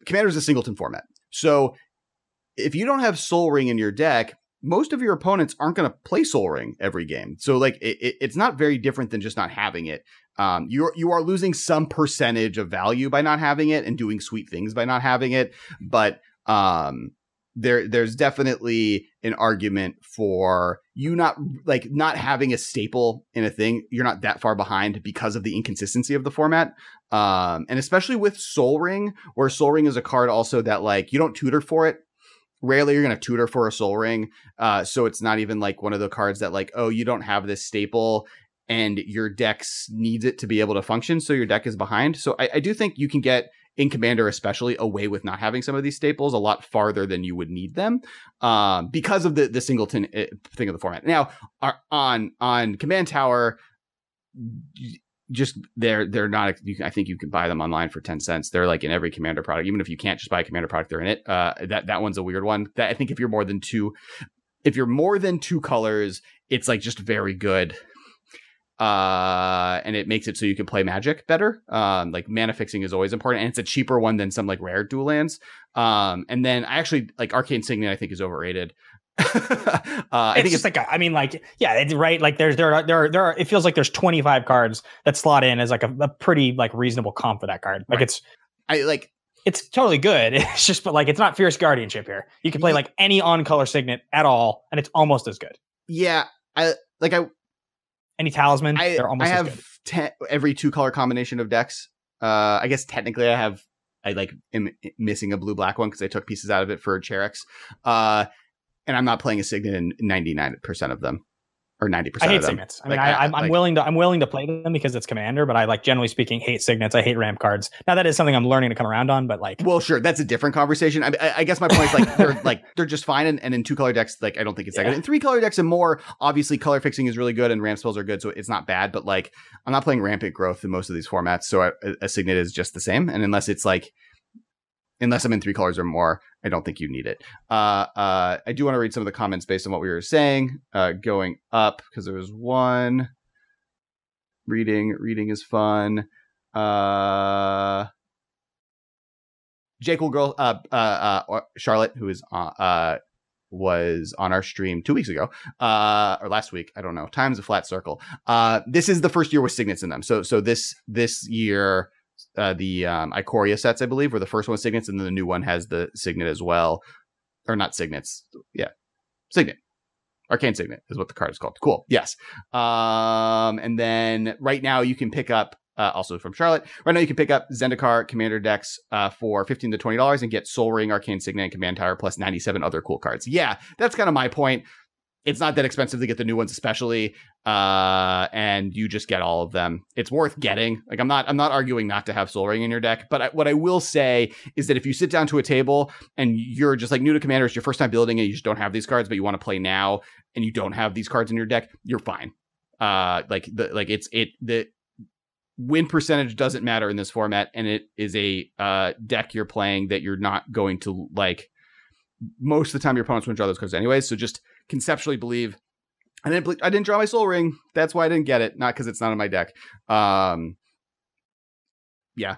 commander is a singleton format, so if you don't have Sol Ring in your deck, most of your opponents aren't going to play Sol Ring every game. So like it, it's not very different than just not having it. Um, you're you are losing some percentage of value by not having it and doing sweet things by not having it, but um, there there's definitely an argument for you not like not having a staple in a thing. You're not that far behind because of the inconsistency of the format, um, and especially with Sol Ring, where Sol Ring is a card also that like you don't tutor for it rarely you're going to tutor for a Sol Ring uh, so it's not even like one of the cards that like oh you don't have this staple and your deck's needs it to be able to function. So your deck is behind. So I, I do think you can get in Commander, especially away with not having some of these staples a lot farther than you would need them, um, because of the the singleton eh, thing of the format. Now, on on Command Tower, just they're they're not. I think you can buy them online for ten cents. They're like in every Commander product. Even if you can't just buy a Commander product, they're in it. Uh, that that one's a weird one. That I think if you're more than two, if you're more than two colors, it's like just very good uh, and it makes it so you can play magic better. Um, like mana fixing is always important, and it's a cheaper one than some like rare dual lands. Um, and then I actually like Arcane Signet. I think is overrated. Uh, I it's think it's like a, I mean, like yeah, it's right. Like there's there are there are, there are. It feels like there's 25 cards that slot in as like a, a pretty like reasonable comp for that card. Like right. it's I like it's totally good. It's just but like it's not fierce guardianship here. You can play like any on color signet at all, and it's almost as good. Yeah, I like I any talisman? I, They're almost I have ten, every two color combination of decks. Uh, I guess technically I have I like am missing a blue black one because I took pieces out of it for Cherax. Uh, and I'm not playing a Signet in 99% of them or 90% of them. I hate signets. I mean, like, I, am like, willing to, I'm willing to play them because it's commander, but I like generally speaking, hate signets. I hate ramp cards. Now that is something I'm learning to come around on, but like, well, sure. That's a different conversation. I, I guess my point is like, they're like, they're just fine. And, and, in two color decks, like, I don't think it's that good. In three color decks and more, obviously color fixing is really good and ramp spells are good. So it's not bad, but like, I'm not playing rampant growth in most of these formats. So a signet is just the same. And unless it's like, unless I'm in three colors or more, I don't think you need it. Uh, uh, I do want to read some of the comments based on what we were saying. Uh, going up because there was one. Reading, reading is fun. Uh, J Cool Girl, uh, uh, uh, Charlotte, who is uh, was on our stream two weeks ago, uh, or last week. I don't know. Time's a flat circle. Uh, this is the first year with signets in them. So, so this this year uh, the um, Ikoria sets, I believe, were the first one signets, and then the new one has the signet as well, or not signets, yeah, signet. Arcane Signet is what the card is called. Cool. Yes. Um, and then right now you can pick up uh, also from Charlotte. Right now, you can pick up Zendikar Commander decks uh, for fifteen to twenty dollars and get Sol Ring, Arcane Signet, and Command Tower plus ninety seven other cool cards. Yeah, that's kind of my point it's not that expensive to get the new ones especially uh, and you just get all of them it's worth getting like i'm not i'm not arguing not to have Sol Ring in your deck but I, what i will say is that if you sit down to a table and you're just like new to commander it's your first time building and you just don't have these cards but you want to play now and you don't have these cards in your deck you're fine Uh, like the like it's it the win percentage doesn't matter in this format, and it is a uh deck you're playing that you're not going to like. Most of the time, your opponents won't draw those cards anyways. So just conceptually believe. I didn't. I didn't draw my Sol Ring. That's why I didn't get it. Not because it's not in my deck. Um, yeah,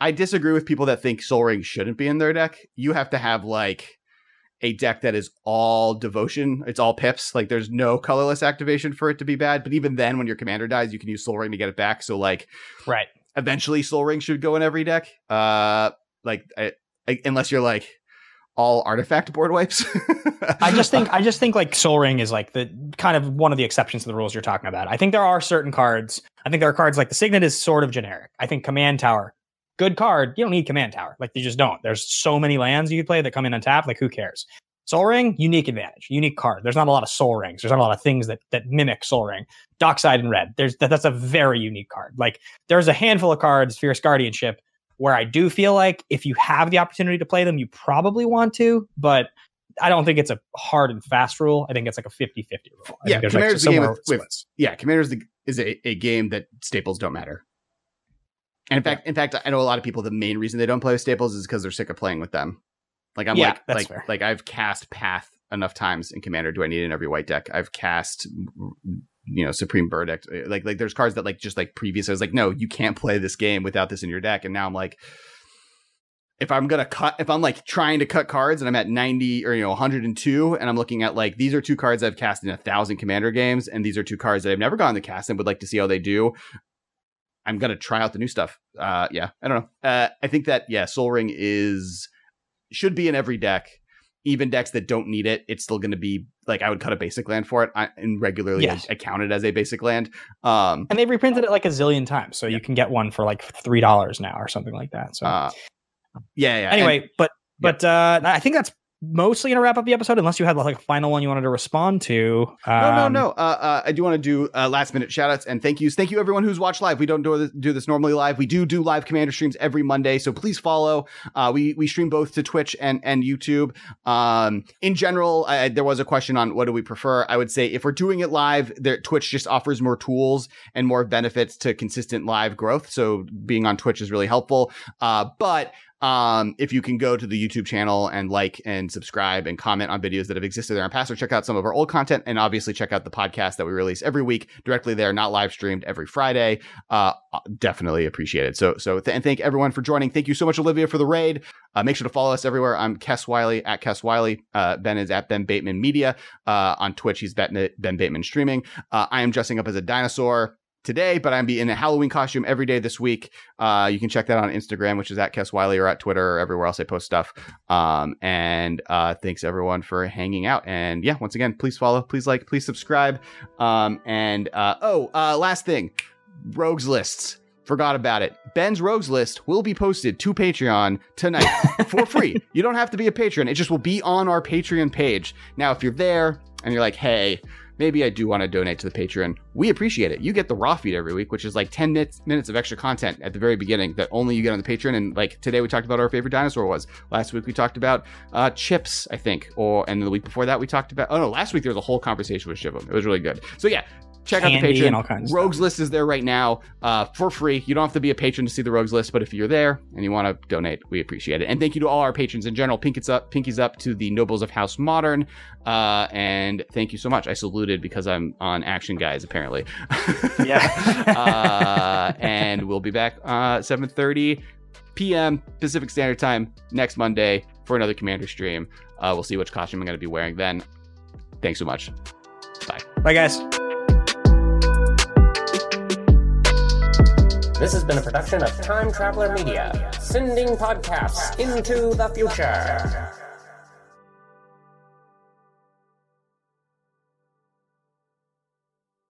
I disagree with people that think Sol Ring shouldn't be in their deck. You have to have like a deck that is all devotion. It's all pips. Like there's no colorless activation for it to be bad. But even then, when your commander dies, you can use Sol Ring to get it back. So like, right. Eventually, Sol Ring should go in every deck. Uh, like I, I, unless you're like all artifact board wipes. I just think I just think like Sol Ring is like the kind of one of the exceptions to the rules you're talking about. I think there are certain cards. I think there are cards like the Signet is sort of generic. I think Command Tower, good card. You don't need Command Tower. Like you just don't. There's so many lands you play that come in on tap. Like who cares? Sol Ring, unique advantage, unique card. There's not a lot of Sol Rings. There's not a lot of things that that mimic Sol Ring. Dockside in red. There's that, that's a very unique card. Like there's a handful of cards, Fierce Guardianship, where I do feel like if you have the opportunity to play them, you probably want to, but I don't think it's a hard and fast rule. I think it's like a 50 50 rule. I yeah, Commander's like the game with, with, yeah, Commander's the, is a, a game that staples don't matter. And in fact, yeah. in fact, I know a lot of people. The main reason they don't play with staples is because they're sick of playing with them. Like I'm yeah, like like fair. like I've cast Path enough times in Commander. Do I need it in every white deck? I've cast you know Supreme Verdict. Like like there's cards that like just like previous. I was like, no, you can't play this game without this in your deck. And now I'm like, if I'm gonna cut, if I'm like trying to cut cards and I'm at 90 or you know 102, and I'm looking at like these are two cards I've cast in a thousand Commander games, and these are two cards that I've never gotten to cast and would like to see how they do. I'm gonna try out the new stuff. Uh, yeah, I don't know. Uh, I think that yeah, Sol Ring is should be in every deck. Even decks that don't need it, it's still going to be like I would cut a basic land for it I, and regularly yes. account it as a basic land. Um, and they've reprinted it like a zillion times, so yeah. you can get one for like three dollars now or something like that. So, uh, yeah, yeah. Anyway, and, but but uh, I think that's mostly going to wrap up the episode unless you had like a final one you wanted to respond to. Um, no, no, no. Uh, uh, I do want to do uh, last minute shout outs and thank yous. Thank you everyone who's watched live. We don't do this, do this normally live. We do do live commander streams every Monday. So please follow. Uh, we, we stream both to Twitch and, and YouTube. Um, in general, there was a question on what do we prefer. I would say if we're doing it live, there, Twitch just offers more tools and more benefits to consistent live growth. So being on Twitch is really helpful. Uh, but um, if you can go to the YouTube channel and like and subscribe and comment on videos that have existed there in past, or check out some of our old content, and obviously check out the podcast that we release every week directly there, not live streamed every Friday. Uh, definitely appreciate it. So, so th- and thank everyone for joining. Thank you so much, Olivia, for the raid. Uh, make sure to follow us everywhere. I'm Kess Wylie at Kess Wylie. Uh, ben is at Ben Bateman Media. Uh, on Twitch, he's Ben, ben Bateman streaming. Uh, I am dressing up as a dinosaur today, but I'm be in a Halloween costume every day this week. Uh, you can check that on Instagram, which is at Kess Wylie, or at Twitter, or everywhere else I post stuff. Um, and uh, thanks everyone for hanging out. And yeah, once again, please follow, please like, please subscribe. Um, and uh, oh, uh, last thing, rogues lists. Forgot about it. Ben's Rogues list will be posted to Patreon tonight for free. You don't have to be a patron. It just will be on our Patreon page. Now, if you're there and you're like, hey, maybe I do want to donate to the Patreon. We appreciate it. You get the raw feed every week, which is like 10 minutes, minutes of extra content at the very beginning that only you get on the Patreon. And like today, we talked about our favorite dinosaur was. Last week, we talked about uh, chips, I think. Or and the week before that, we talked about. Oh no, last week there was a whole conversation with Shivam. It was really good. So yeah, check out the Patreon. all kinds Rogues list is there right now uh, for free. You don't have to be a patron to see the Rogues list, but if you're there and you want to donate, we appreciate it. And thank you to all our patrons in general. Pinkies up, pinkies up to the nobles of House Modern, uh, and thank you so much. I saluted because I'm on Action Guys apparently. yeah. uh, and we'll be back uh, 7:30 p.m. Pacific Standard Time next Monday for another Commander stream. Uh, we'll see which costume I'm going to be wearing then. Thanks so much. Bye. Bye, guys. This has been a production of Time Traveler Media, sending podcasts into the future.